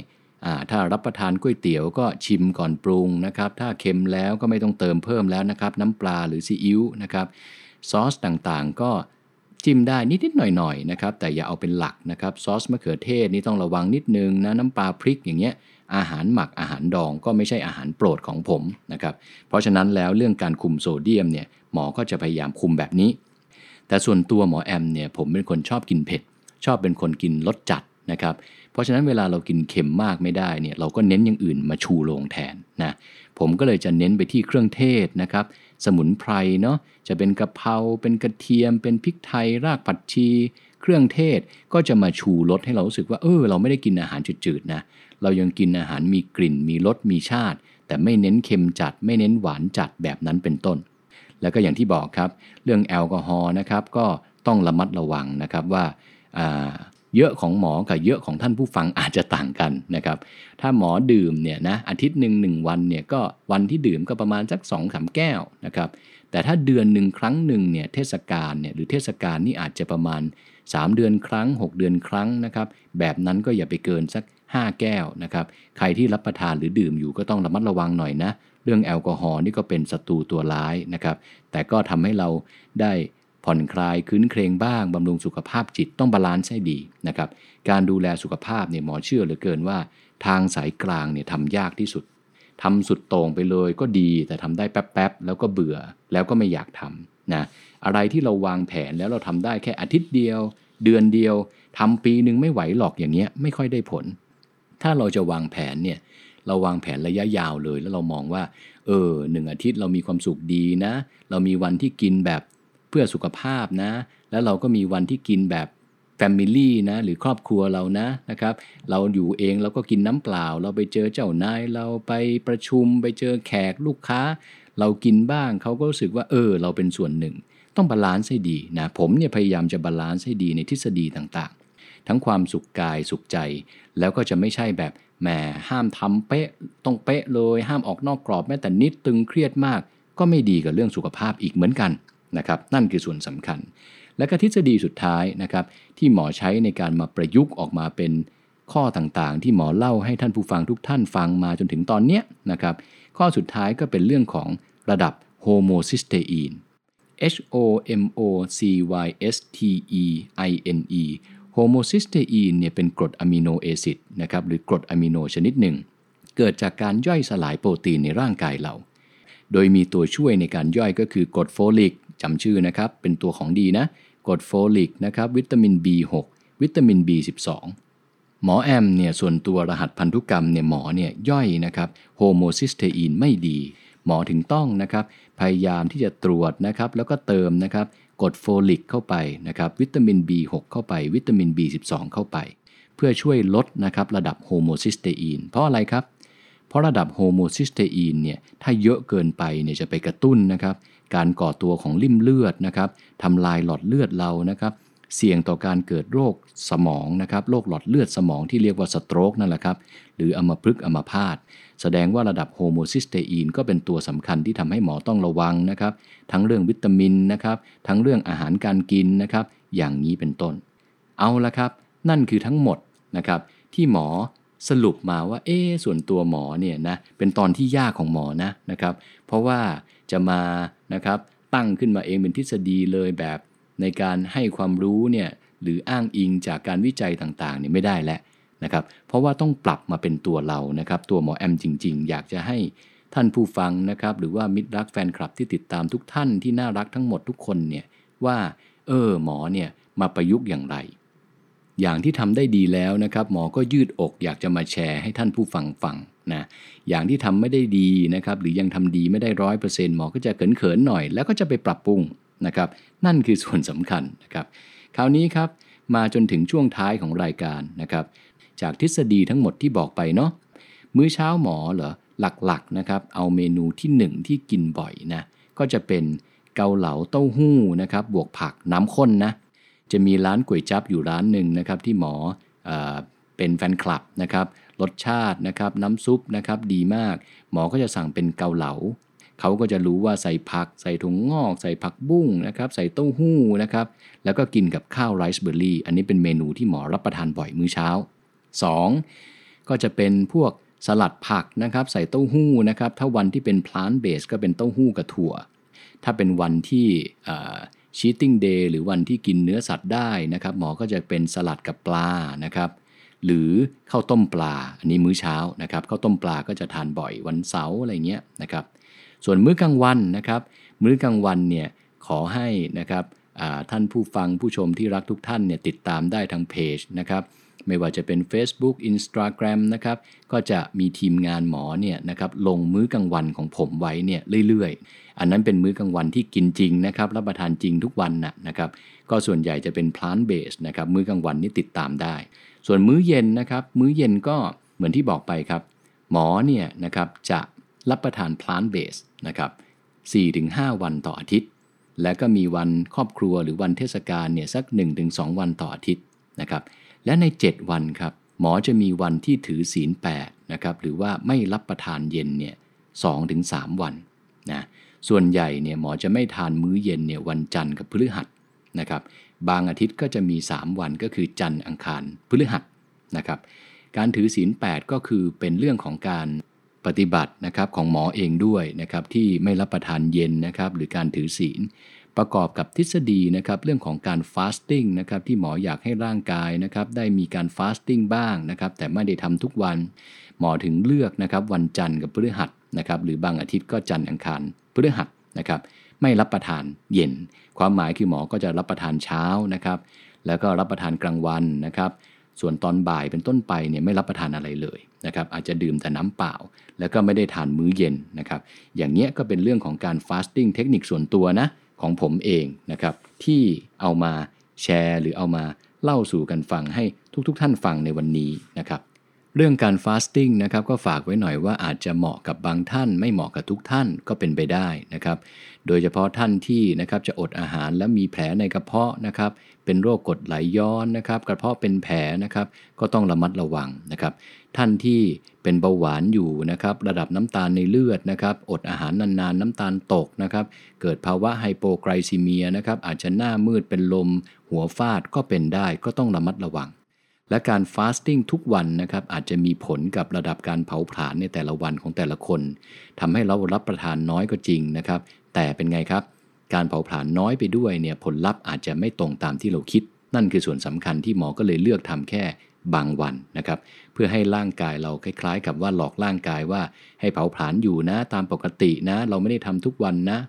ถ้ารับประทานก๋วยเตี๋ยวก็ชิมก่อนปรุงนะครับ ถ้าเค็มแล้วก็ไม่ต้องเติมเพิ่มแล้วนะครับ น้ำปลาหรือซีอิ๊วนะครับซอสต่างๆก็จิ้มได้นิดๆหน่อยๆนะครับ แต่อย่าเอาเป็นหลักนะครับซอสมะเขือเทศนี่ต้องระวังนิดนึงนะน้ำปลาพริกอย่างเงี้ย อาหารหมักอาหารดองก็ไม่ใช่อาหารโปรดของผมนะครับ เพราะฉะนั้นแล้วเรื่องการคุมโซเดียมเนี่ยหมอก็จะพยายามคุมแบบนี้ แต่ส่วนตัวหมอแอมเนี่ยผมเป็นคนชอบกินเผ็ด ชอบเป็นคนกินรสจัดนะครับ เพราะฉะนั้นเวลาเรากินเค็มมากไม่ได้เนี่ยเราก็เน้นอย่างอื่นมาชูโรงแทนนะผมก็เลยจะเน้นไปที่เครื่องเทศนะครับ สมุนไพรเนาะจะเป็นกะเพราเป็นกระเทียม เป็นพริกไทย รากผักชี เครื่องเทศก็จะมาชูรสให้เรารู้สึกว่าเออเราไม่ได้กินอาหารจืดๆนะ เรายังกินอาหารมีกลิ่น มีรสมีชาติ แต่ไม่เน้นเค็มจัด ไม่เน้นหวานจัดแบบนั้นเป็นต้น แล้วก็อย่างที่บอกครับ เรื่องแอลกอฮอล์นะครับก็ต้องระมัดระวังนะครับว่าเยอะของหมอกับเยอะของท่านผู้ฟังอาจจะต่างกันนะครับ ถ้าหมอดื่มเนี่ยนะอาทิตย์หนึ่งหนึ่งวันเนี่ยก็วันที่ดื่มก็ประมาณสัก2 สามแก้วนะครับ แต่ถ้าเดือนหนึ่งครั้งหนึ่งเนี่ยเทศกาลเนี่ยหรือเทศกาลนี่อาจจะประมาณ 3 เดือนครั้ง 6 เดือนครั้งนะครับ แบบนั้นก็อย่าไปเกินสัก 5 แก้วนะครับ ใครที่รับประทานหรือดื่มอยู่ก็ต้องระมัดระวังหน่อยนะ เรื่องแอลกอฮอล์นี่ก็เป็นศัตรูตัวร้ายนะครับ แต่ก็ทำให้เราได้ผ่อนคลายครื้นเครงบ้างบำรุงสุขภาพจิตต้อง balance ให้ดีนะครับ การดูแลสุขภาพเนี่ยหมอเชื่อเหลือเกินว่า ทางสายกลางเนี่ยทำยากที่สุดทำสุดโต่งไปเลยก็ดี แต่ทำได้แป๊บๆแล้วก็เบื่อแล้วก็ไม่อยากทำนะอะไรที่เราวางแผนแล้วเราทำได้แค่อาทิตย์เดียว เดือนเดียวทำปีหนึ่งไม่ไหวหรอกอย่างเงี้ยไม่ค่อยได้ผล ถ้าเราจะวางแผนเนี่ยเราวางแผนระยะยาวเลย แล้วเรามองว่า เออหนึ่งอาทิตย์เรามีความสุขดีนะ เรามีวันที่กินแบบเพื่อสุขภาพนะ แล้วเราก็มีวันที่กินแบบfamily นะหรือครอบครัวเรานะนะครับ เราอยู่เองเราก็กินน้ำเปล่า เราไปเจอเจ้านายเราไปประชุม ไปเจอแขกลูกค้า เรากินบ้างเขาก็รู้สึกว่าเออ เราเป็นส่วนหนึ่ง ต้อง balance ให้ดีนะผมเนี่ยพยายามจะ balance ให้ดีในทฤษฎีต่างๆ ทั้งความสุขกายสุขใจ แล้วก็จะไม่ใช่แบบแหมห้ามทำเป๊ะต้องเป๊ะเลยห้ามออกนอกกรอบแม้แต่นิดตึงเครียดมาก ก็ไม่ดีกับเรื่องสุขภาพอีกเหมือนกันนะครับนั่นคือส่วนสำคัญ และก็ทฤษฎีสุดท้ายนะครับที่หมอใช้ในการมาประยุกต์ออกมาเป็นข้อต่างๆ ที่หมอเล่าให้ท่านผู้ฟังทุกท่านฟังมาจนถึงตอนนี้นะครับข้อสุดท้ายก็เป็นเรื่องของระดับโฮโมซิสเตอีน H O M O C Y S T E I N E โฮโมซิสเตอีนเนี่ยเป็นกรด amino acid นะครับหรือกรดอะมิโนชนิดหนึ่ง เกิดจากการย่อยสลายโปรตีนในร่างกายเรา โดยมีตัวช่วยในการย่อยก็คือกรดโฟลิกจำชื่อนะครับ เป็นตัวของดีนะกรดโฟลิกนะครับวิตามิน B6 วิตามิน B12 หมอแอมเนี่ยส่วนตัวรหัสพันธุกรรมเนี่ยหมอเนี่ยย่อยนะครับโฮโมซิสเตอีนไม่ดี หมอถึงต้องนะครับพยายามที่จะตรวจนะครับแล้วก็เติมนะครับ กรดโฟลิกเข้าไปนะครับวิตามิน B6 เข้าไป วิตามิน B12 เข้าไป เพื่อช่วยลดนะครับระดับโฮโมซิสเตอีนเพราะอะไรครับ เพราะระดับ homocysteine เนี่ยถ้าเยอะเกินไปเนี่ยจะไปกระตุ้นนะครับการก่อตัวของลิ่มเลือดนะครับทำลายหลอดเลือดเรานะครับเสี่ยงต่อการเกิดโรคสมองนะครับโรคหลอดเลือดสมองที่เรียกว่า stroke นั่นแหละครับ หรืออัมพฤกษ์อัมพาต แสดงว่าระดับ homocysteine ก็เป็นตัวสำคัญที่ทำให้หมอต้องระวังนะครับ ทั้งเรื่องวิตามินนะครับ ทั้งเรื่องอาหารการกินนะครับ อย่างนี้เป็นต้น เอาละครับ นั่นคือทั้งหมดนะครับ ที่หมอสรุปมาว่า เอ๊ส่วนตัวหมอเนี่ยนะ เป็นตอนที่ยากของหมอนะนะครับ เพราะว่าจะมานะครับตั้งขึ้นมาเองเป็นทฤษฎีเลยแบบในการให้ความรู้เนี่ยหรืออ้างอิงจากการวิจัยต่างๆเนี่ยไม่ได้แล้ว นะครับ เพราะว่าต้องปรับมาเป็นตัวเรานะครับ ตัวหมอแอมจริง ๆ อยากจะให้ท่านผู้ฟังนะครับ หรือว่ามิตรรักแฟนคลับที่ติดตามทุกท่านที่น่ารักทั้งหมดทุกคนเนี่ยว่าเออหมอเนี่ยมาประยุกต์อย่างไร อย่างที่ทำได้ดีแล้วนะครับ หมอก็ยืดอกอยากจะมาแชร์ให้ท่านผู้ฟังฟังนะอย่างที่ทำไม่ได้ดีนะครับหรือยังทำดีไม่ได้ร้อยเปอร์เซ็นต์หมอก็จะเขินๆหน่อย แล้วก็จะไปปรับปรุงนะครับนั่นคือส่วนสำคัญนะครับ คราวนี้ครับมาจนถึงช่วงท้ายของรายการนะครับ จากทฤษฎีทั้งหมดที่บอกไปเนาะมื้อเช้าหมอเหรอหลักๆนะครับ เอาเมนูที่ 1 ที่กินบ่อยนะก็จะเป็นเกาเหลาเต้าหู้นะครับ บวกผักน้ำข้นนะ จะมีร้านก๋วยจั๊บอยู่ร้านหนึ่งนะครับ ที่หมอเอเป็นแฟนคลับนะครับ รสชาตินะครับ น้ำซุปนะครับดีมาก หมอก็จะสั่งเป็นเกาเหลาเขาก็จะรู้ว่าใส่ผัก ใส่ถุงงอก ใส่ผักบุ้งนะครับ ใส่เต้าหู้นะครับ แล้วก็กินกับข้าวไรซ์เบอร์รี่ อันนี้เป็นเมนูที่หมอรับประทานบ่อยมื้อเช้า 2. ก็จะเป็นพวกสลัดผักนะครับ ใส่เต้าหู้นะครับ ถ้าวันที่เป็นพลานเบสก็เป็นเต้าหู้กับถั่ว ถ้าเป็นวันที่ชีตติ้งเดย์หรือวันที่กินเนื้อสัตว์ได้นะครับ หมอก็จะเป็นสลัดกับปลานะครับหรือข้าวต้มปลา อันนี้มื้อเช้านะครับข้าวต้มปลาก็จะทานบ่อยวันเสาร์อะไรเงี้ยนะครับ ส่วนมื้อกลางวันนะครับ มื้อกลางวันเนี่ยขอให้นะครับท่านผู้ฟังผู้ชมที่รักทุกท่านเนี่ยติดตามได้ทางเพจนะครับ ไม่ว่าจะเป็น Facebook Instagram นะครับ ก็จะมีทีมงานหมอเนี่ยนะครับลงมื้อกลางวันของผมไว้เนี่ยเรื่อยๆ อันนั้นเป็นมื้อกลางวันที่กินจริงนะครับรับประทานจริงทุกวันนะนะครับก็ส่วนใหญ่จะเป็น plant based นะครับมื้อกลางวันนี่ติดตามได้ ส่วนมื้อเย็นนะครับ มื้อเย็นก็เหมือนที่บอกไปครับ หมอเนี่ยนะครับจะรับประทาน plant based นะครับ4-5 วันต่ออาทิตย์ และก็มีวันครอบครัวหรือวันเทศกาลเนี่ยสัก 1-2 วันต่ออาทิตย์นะครับ และใน 7 วันครับ หมอจะมีวันที่ถือศีล8นะครับหรือว่าไม่รับประทานเย็นเนี่ย2-3วันนะส่วนใหญ่เนี่ยหมอจะไม่ทานมื้อเย็นเนี่ยวันจันทร์กับพฤหัสนะครับบางอาทิตย์ก็จะมี 3 วันก็คือจันทร์อังคารพฤหัสนะครับการถือศีล8ก็คือเป็นเรื่องของการปฏิบัตินะครับของหมอเองด้วยนะครับที่ไม่รับประทานเย็นนะครับหรือการถือศีล ประกอบกับทฤษฎีนะครับเรื่องของการ fasting นะครับที่หมออยากให้ร่างกายนะครับได้มีการ fasting บ้างนะครับแต่ไม่ได้ทำทุกวัน หมอถึงเลือกนะครับวันจันทร์กับพฤหัสนะครับหรือบางอาทิตย์ก็จันทร์อังคารพฤหัสนะครับไม่รับประทานเย็น ความหมายคือหมอก็จะรับประทานเช้านะครับแล้วก็รับประทานกลางวันนะครับส่วนตอนบ่ายเป็นต้นไปเนี่ยไม่รับประทานอะไรเลยนะครับอาจจะดื่มแต่น้ำเปล่า แล้วก็ไม่ได้ทานมื้อเย็นนะครับอย่างเงี้ยก็เป็นเรื่องของการ fasting เทคนิคส่วนตัวนะ ของผมเองนะครับ ที่เอามาแชร์หรือเอามาเล่าสู่กันฟังให้ทุกๆทท่านฟังในวันนี้นะครับ เรื่องการ fasting นะครับก็ฝากไว้หน่อยว่าอาจจะเหมาะกับบางท่าน ไม่เหมาะกับทุกท่านก็เป็นไปได้นะครับ โดยเฉพาะท่านที่นะครับจะอดอาหารและมีแผลในกระเพาะนะครับ เป็นโรคกรดไหลย้อนนะครับ กระเพาะเป็นแผลนะครับ ก็ต้องระมัดระวังนะครับ ท่านที่เป็นเบาหวานอยู่นะครับ ระดับน้ำตาลในเลือดนะครับ อดอาหารนานๆ น้ำตาลตกนะครับ เกิดภาวะไฮโปไกลซีเมียนะครับ อาจจะหน้ามืดเป็นลม หัวฟาดก็เป็นได้ก็ต้องระมัดระวัง และการฟาสติ้งทุกวันนะครับ อาจจะมีผลกับระดับการเผาผลาญในแต่ละวันของแต่ละคนทำให้เรารับประทานน้อยก็จริงนะครับ แต่เป็นไงครับ การเผาผลาญน้อยไปด้วยเนี่ยผลลัพธ์อาจจะไม่ตรงตามที่เราคิด นั่นคือส่วนสำคัญที่หมอก็เลยเลือกทำแค่ บางวันนะครับ เพื่อให้ร่างกายเราคล้ายๆ กับว่าหลอกร่างกายว่าให้เผาผลาญอยู่นะตามปกตินะ เราไม่ได้ทำทุกวันนะ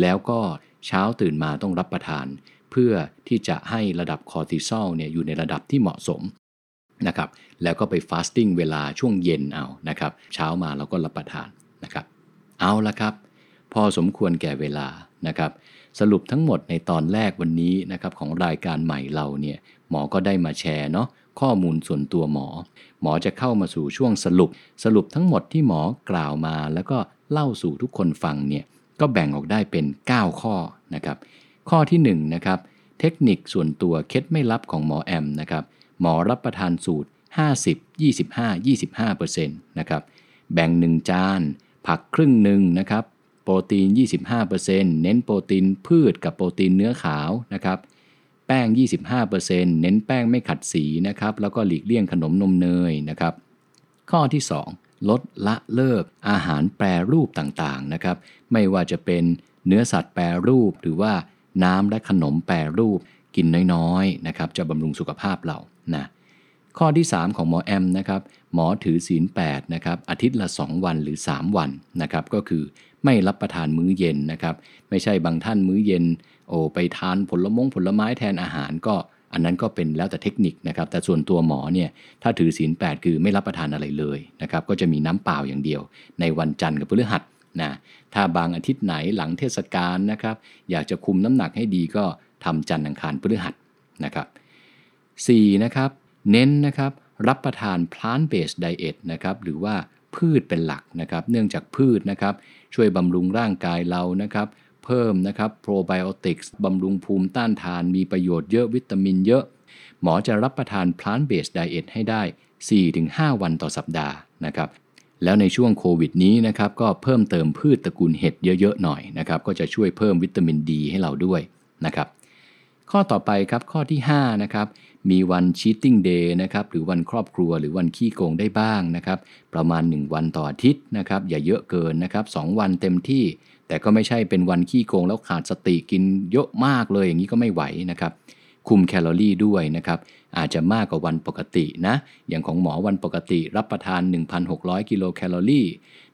แล้วก็เช้าตื่นมาต้องรับประทาน เพื่อที่จะให้ระดับคอร์ติซอลเนี่ยอยู่ในระดับที่เหมาะสมนะครับแล้วก็ไป fasting เวลาช่วงเย็นเอานะครับ เช้ามาเราก็รับประทานนะครับ เอาละครับ พอสมควรแก่เวลานะครับ สรุปทั้งหมดในตอนแรกวันนี้นะครับของรายการใหม่เราเนี่ยหมอก็ได้มาแชร์เนาะ ข้อมูลส่วนตัวหมอ หมอจะเข้ามาสู่ช่วงสรุป สรุปทั้งหมดที่หมอกล่าวมา แล้วก็เล่าสู่ทุกคนฟังเนี่ยก็แบ่งออกได้เป็น 9 ข้อนะครับข้อที่1นะครับเทคนิคส่วนตัวเคล็ดไม่ลับของหมอแอมนะครับหมอรับประทานสูตร 50 25 25%นะครับแบ่ง 1 จาน ผักครึ่งหนึ่งนะครับโปรตีน 25%เน้นโปรตีนพืชกับโปรตีนเนื้อขาวนะครับ แป้ง 25%เน้นแป้งไม่ขัดสีนะครับ แล้วก็หลีกเลี่ยงขนมนมเนยนะครับ ข้อที่ 2 ลดละเลิกอาหารแปรรูปต่างๆนะครับ ไม่ว่าจะเป็นเนื้อสัตว์แปรรูป หรือว่าน้ำและขนมแปรรูปกินน้อยๆนะครับ จะบำรุงสุขภาพเรานะ ข้อที่ 3 ของหมอแอมนะครับหมอถือศีล8นะครับอาทิตย์ละ 2 วันหรือ 3 วันนะครับก็คือไม่รับประทานมื้อเย็นนะครับไม่ใช่บางท่านมื้อเย็นโอ้ไปทานผลมงผลไม้แทนอาหารก็อันนั้นก็เป็นแล้วแต่เทคนิคนะครับแต่ส่วนตัวหมอเนี่ยถ้าถือศีล8คือไม่รับประทานอะไรเลยนะครับก็จะมีน้ำเปล่าอย่างเดียว ในวันจันทร์กับพฤหัสนะถ้าบางอาทิตย์ไหนหลังเทศกาลนะครับอยากจะคุมน้ำหนักให้ดีก็ทำจันทร์อังคารพฤหัสนะครับ 4. นะครับ เน้นนะครับรับประทาน plant based diet นะครับหรือว่าพืชเป็นหลักนะครับ เนื่องจากพืชนะครับ ช่วยบำรุงร่างกายเรานะครับ เพิ่มนะครับโปรไบโอติกส์บำรุงภูมิต้านทาน มีประโยชน์เยอะวิตามินเยอะ หมอจะรับประทาน plant based diet ให้ได้ 4-5 วันต่อสัปดาห์นะครับแล้วในช่วงโควิดนี้นะครับก็เพิ่มเติมพืชตระกูลเห็ดเยอะๆหน่อยนะครับก็จะช่วยเพิ่มวิตามินดีให้เราด้วยนะครับ ข้อต่อไปครับข้อที่5นะครับมีวัน cheating day นะครับหรือวันครอบครัวหรือวันขี้โกงได้บ้างนะครับประมาณ 1 วันต่ออาทิตย์นะครับอย่าเยอะเกินนะครับสองวันเต็มที่ แต่ก็ไม่ใช่เป็นวันขี้โกงแล้วขาดสติกินเยอะมากเลยอย่างนี้ก็ไม่ไหวนะครับคุมแคลอรี่ด้วยนะครับอาจจะมากกว่าวันปกตินะอย่างของหมอวันปกติรับประทาน 1,600 กิโลแคลอรี่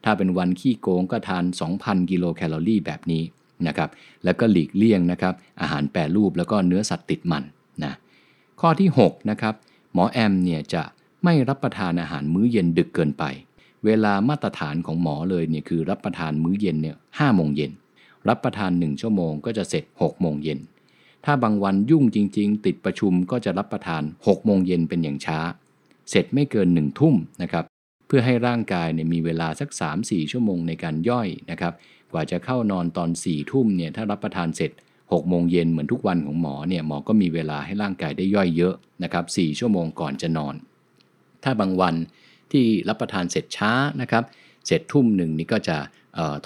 ถ้าเป็นวันขี้โกงก็ทาน 2,000 กิโลแคลอรี่แบบนี้ นะครับ แล้วก็หลีกเลี่ยงนะครับอาหารแปรรูปแล้วก็เนื้อสัตว์ติดมันนะข้อที่6นะครับหมอแอมเนี่ยจะไม่รับประทานอาหารมื้อเย็นดึกเกินไป เวลามาตรฐานของหมอเลยเนี่ยคือรับประทานมื้อเย็นเนี่ยห้าโมงเย็นรับประทาน 1 ชั่วโมงก็จะเสร็จ6โมงเย็นถ้าบางวันยุ่งจริง ๆ ติดประชุมก็จะรับประทาน6โมงเย็นเป็นอย่างช้า เสร็จไม่เกิน1ทุ่มนะครับ เพื่อให้ร่างกายเนี่ยมีเวลาสัก 3-4 ชั่วโมงในการย่อยนะครับ กว่าจะเข้านอนตอน4ี่ทุ่มเนี่ยถ้ารับประทานเสร็จ6โมงเย็นเหมือนทุกวันของหมอเนี่ยหมอก็มีเวลาให้ร่างกายได้ย่อยเยอะนะครับ4ชั่วโมงก่อนจะนอน ถ้าบางวันที่รับประทานเสร็จช้านะครับเสร็จทุ่มหนึ่งนี่ก็จะ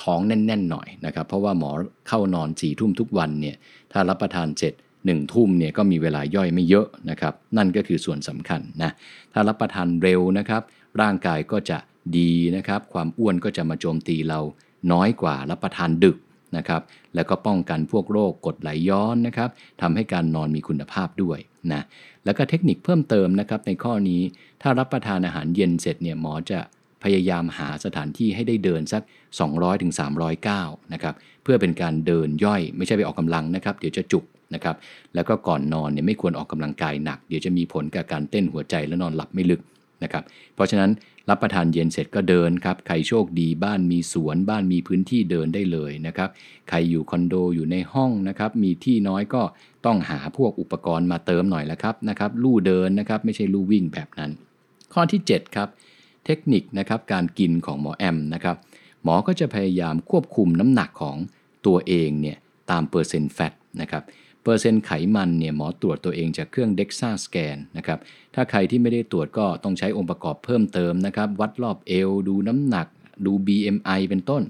ท้องแน่นๆหน่อยนะครับเพราะว่าหมอเข้านอน4ี่ทุ่มทุกวันเนี่ยถ้ารับประทานเสร็จ1ทุ่มเนี่ยก็มีเวลาย่อยไม่เยอะนะครับนั่นก็คือส่วนสำคัญนะถ้ารับประทานเร็วนะครับ ร่างกายก็จะดีนะครับ ความอ้วนก็จะมาโจมตีเรา น้อยกว่ารับประทานดึกนะครับ แล้วก็ป้องกันพวกโรคกดไหลย้อนนะครับทำให้การนอนมีคุณภาพด้วยนะ แล้วก็เทคนิคเพิ่มเติมนะครับในข้อนี้ ถ้ารับประทานอาหารเย็นเสร็จเนี่ยหมอจะพยายามหาสถานที่ให้ได้เดินสัก 200-300ถึง300นะครับ เพื่อเป็นการเดินย่อย ไม่ใช่ไปออกกำลังนะครับ เดี๋ยวจะจุกนะครับ แล้วก็ก่อนนอนเนี่ยไม่ควรออกกำลังกายหนัก เดี๋ยวจะมีผลกับการเต้นหัวใจและนอนหลับไม่ลึกนะครับ เพราะฉะนั้น รับประทานเย็นเสร็จก็เดินครับ ใครโชคดีบ้านมีสวนบ้านมีพื้นที่เดินได้เลยนะครับ ใครอยู่คอนโดอยู่ในห้องนะครับ มีที่น้อยก็ต้องหาพวกอุปกรณ์มาเติมหน่อยแล้วครับนะครับ ลู่เดินนะครับ ไม่ใช่ลู่วิ่งแบบนั้น ข้อที่ 7 ครับ เทคนิคนะครับการกินของหมอแอมนะครับ หมอก็จะพยายามควบคุมน้ำหนักของตัวเองเนี่ยตามเปอร์เซ็นต์แฟตนะครับ เปอร์เซ็นต์ไขมันเนี่ยหมอตรวจตัวเองจากเครื่อง DEXA scan นะครับถ้าใครที่ไม่ได้ตรวจก็ต้องใช้องค์ประกอบเพิ่มเติมนะครับวัดรอบเอวดูน้ำหนัก ดู BMI เป็นต้น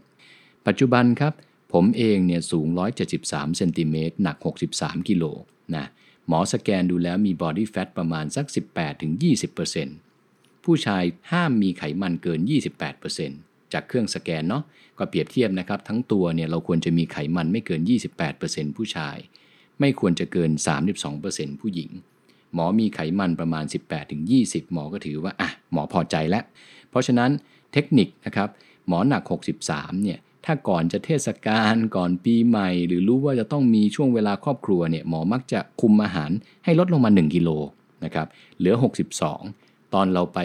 ปัจจุบันครับ ผมเองเนี่ยสูง 173เซนติเมตรหนัก 63 กิโลนะหมอสแกนดูแล้วมี body fat ประมาณสัก 18-20%ผู้ชายห้ามมีไขมันเกิน 28%จากเครื่องสแกนเนาะก็เปรียบเทียบนะครับ ทั้งตัวเนี่ยเราควรจะมีไขมันไม่เกิน 28%ผู้ชาย ไม่ควรจะเกิน 32%ผู้หญิง หมอมีไขมันประมาณ 18-20 หมอก็ถือว่าอะหมอพอใจแล้ว เพราะฉะนั้นเทคนิคนะครับหมอหนัก 63เนี่ยถ้าก่อนจะเทศกาลก่อนปีใหม่ หรือรู้ว่าจะต้องมีช่วงเวลาครอบครัวเนี่ยหมอมักจะคุมอาหารให้ลดลงมา 1กิโลนะครับเหลือ 62 ตอนเราไป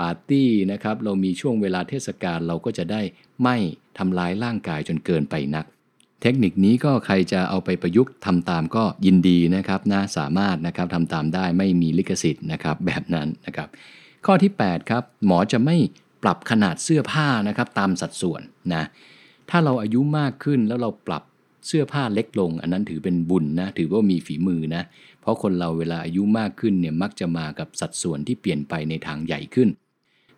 ปาร์ตี้นะครับเรามีช่วงเวลาเทศกาลเราก็จะได้ไม่ทำลายร่างกายจนเกินไปนัก เทคนิคนี้ก็ใครจะเอาไปประยุกต์ทำตามก็ยินดีนะครับนะสามารถนะครับทำตามได้ไม่มีลิขสิทธิ์นะครับแบบนั้นนะครับ ข้อที่ 8 ครับ หมอจะไม่ปรับขนาดเสื้อผ้านะครับตามสัดส่วนนะถ้าเราอายุมากขึ้นแล้วเราปรับเสื้อผ้าเล็กลง อันนั้นถือเป็นบุญนะถือว่ามีฝีมือนะเพราะคนเราเวลาอายุมากขึ้นเนี่ยมักจะมากับสัดส่วนที่เปลี่ยนไปในทางใหญ่ขึ้น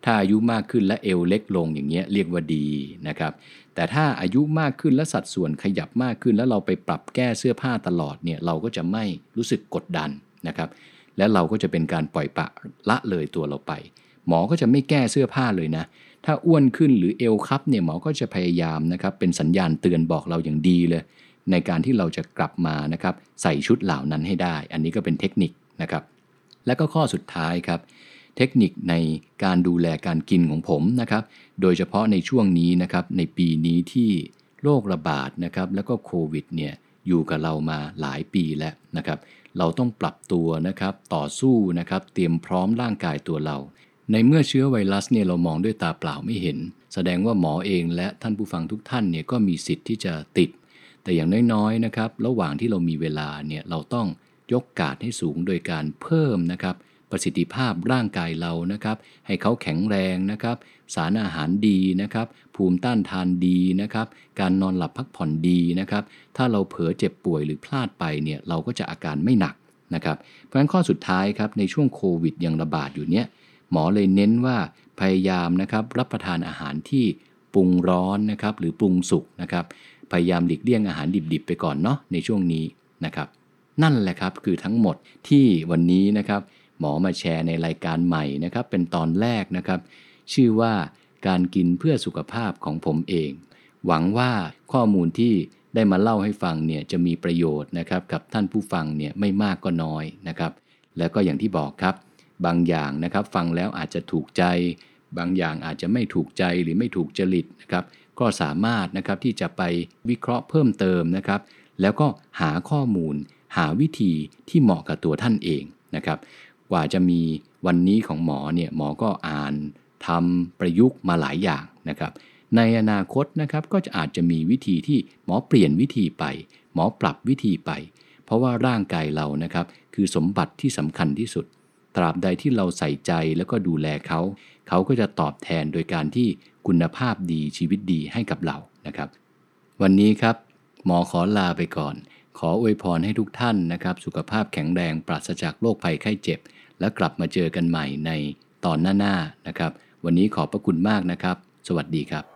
ถ้าอายุมากขึ้นและเอวเล็กลงอย่างเงี้ยเรียกว่าดีนะครับ แต่ถ้าอายุมากขึ้นและสัดส่วนขยับมากขึ้น แล้วเราไปปรับแก้เสื้อผ้าตลอดเนี่ยเราก็จะไม่รู้สึกกดดันนะครับ และเราก็จะเป็นการปล่อยปะละเลยตัวเราไป หมอก็จะไม่แก้เสื้อผ้าเลยนะ ถ้าอ้วนขึ้นหรือเอวคับเนี่ยหมอก็จะพยายามนะครับเป็นสัญญาณเตือนบอกเราอย่างดีเลย ในการที่เราจะกลับมานะครับใส่ชุดเหล่านั้นให้ได้ อันนี้ก็เป็นเทคนิคนะครับ และก็ข้อสุดท้ายครับ เทคนิคในการดูแลการกินของผมนะครับ โดยเฉพาะในช่วงนี้นะครับในปีนี้ที่โรคระบาดนะครับแล้วก็โควิดเนี่ยอยู่กับเรามาหลายปีแล้วนะครับ เราต้องปรับตัวนะครับต่อสู้นะครับเตรียมพร้อมร่างกายตัวเรา ในเมื่อเชื้อไวรัสเนี่ยเรามองด้วยตาเปล่าไม่เห็น แสดงว่าหมอเองและท่านผู้ฟังทุกท่านเนี่ยก็มีสิทธิ์ที่จะติด แต่อย่างน้อยๆนะครับ ระหว่างที่เรามีเวลาเนี่ยเราต้องยกกาดให้สูงโดยการเพิ่มนะครับ ประสิทธิภาพร่างกายเรานะครับ ให้เขาแข็งแรงนะครับ สารอาหารดีนะครับ ภูมิต้านทานดีนะครับ การนอนหลับพักผ่อนดีนะครับ ถ้าเราเผลอเจ็บป่วยหรือพลาดไปเนี่ยเราก็จะอาการไม่หนักนะครับ เพราะฉะนั้นข้อสุดท้ายครับในช่วงโควิดยังระบาดอยู่เนี้ยหมอเลยเน้นว่าพยายามนะครับรับประทานอาหารที่ปรุงร้อนนะครับหรือปรุงสุกนะครับพยายามหลีกเลี่ยงอาหารดิบๆไปก่อนเนาะในช่วงนี้นะครับ นั่นแหละครับคือทั้งหมดที่วันนี้นะครับ หมอมาแชร์ในรายการใหม่นะครับ เป็นตอนแรกนะครับ ชื่อว่าการกินเพื่อสุขภาพของผมเอง หวังว่าข้อมูลที่ได้มาเล่าให้ฟังเนี่ยจะมีประโยชน์นะครับกับท่านผู้ฟังเนี่ยไม่มากก็น้อยนะครับ แล้วก็อย่างที่บอกครับ บางอย่างนะครับฟังแล้วอาจจะถูกใจ บางอย่างอาจจะไม่ถูกใจหรือไม่ถูกจริตนะครับก็สามารถนะครับที่จะไปวิเคราะห์เพิ่มเติมนะครับ แล้วก็หาข้อมูล หาวิธีที่เหมาะกับตัวท่านเองนะครับ ว่าจะมีวันนี้ของหมอเนี่ยหมอก็อ่านทำประยุกต์มาหลายอย่างนะครับ ในอนาคตนะครับก็จะอาจจะมีวิธีที่หมอเปลี่ยนวิธีไป หมอปรับวิธีไป เพราะว่าร่างกายเรานะครับคือสมบัติที่สำคัญที่สุด ตราบใดที่เราใส่ใจแล้วก็ดูแลเขา เขาก็จะตอบแทนโดยการที่คุณภาพดีชีวิตดีให้กับเรานะครับ วันนี้ครับหมอขอลาไปก่อน ขออวยพรให้ทุกท่านนะครับ สุขภาพแข็งแรงปราศจากโรคภัยไข้เจ็บ และกลับมาเจอกันใหม่ในตอนหน้าๆนะครับ วันนี้ขอบพระคุณมากนะครับ สวัสดีครับ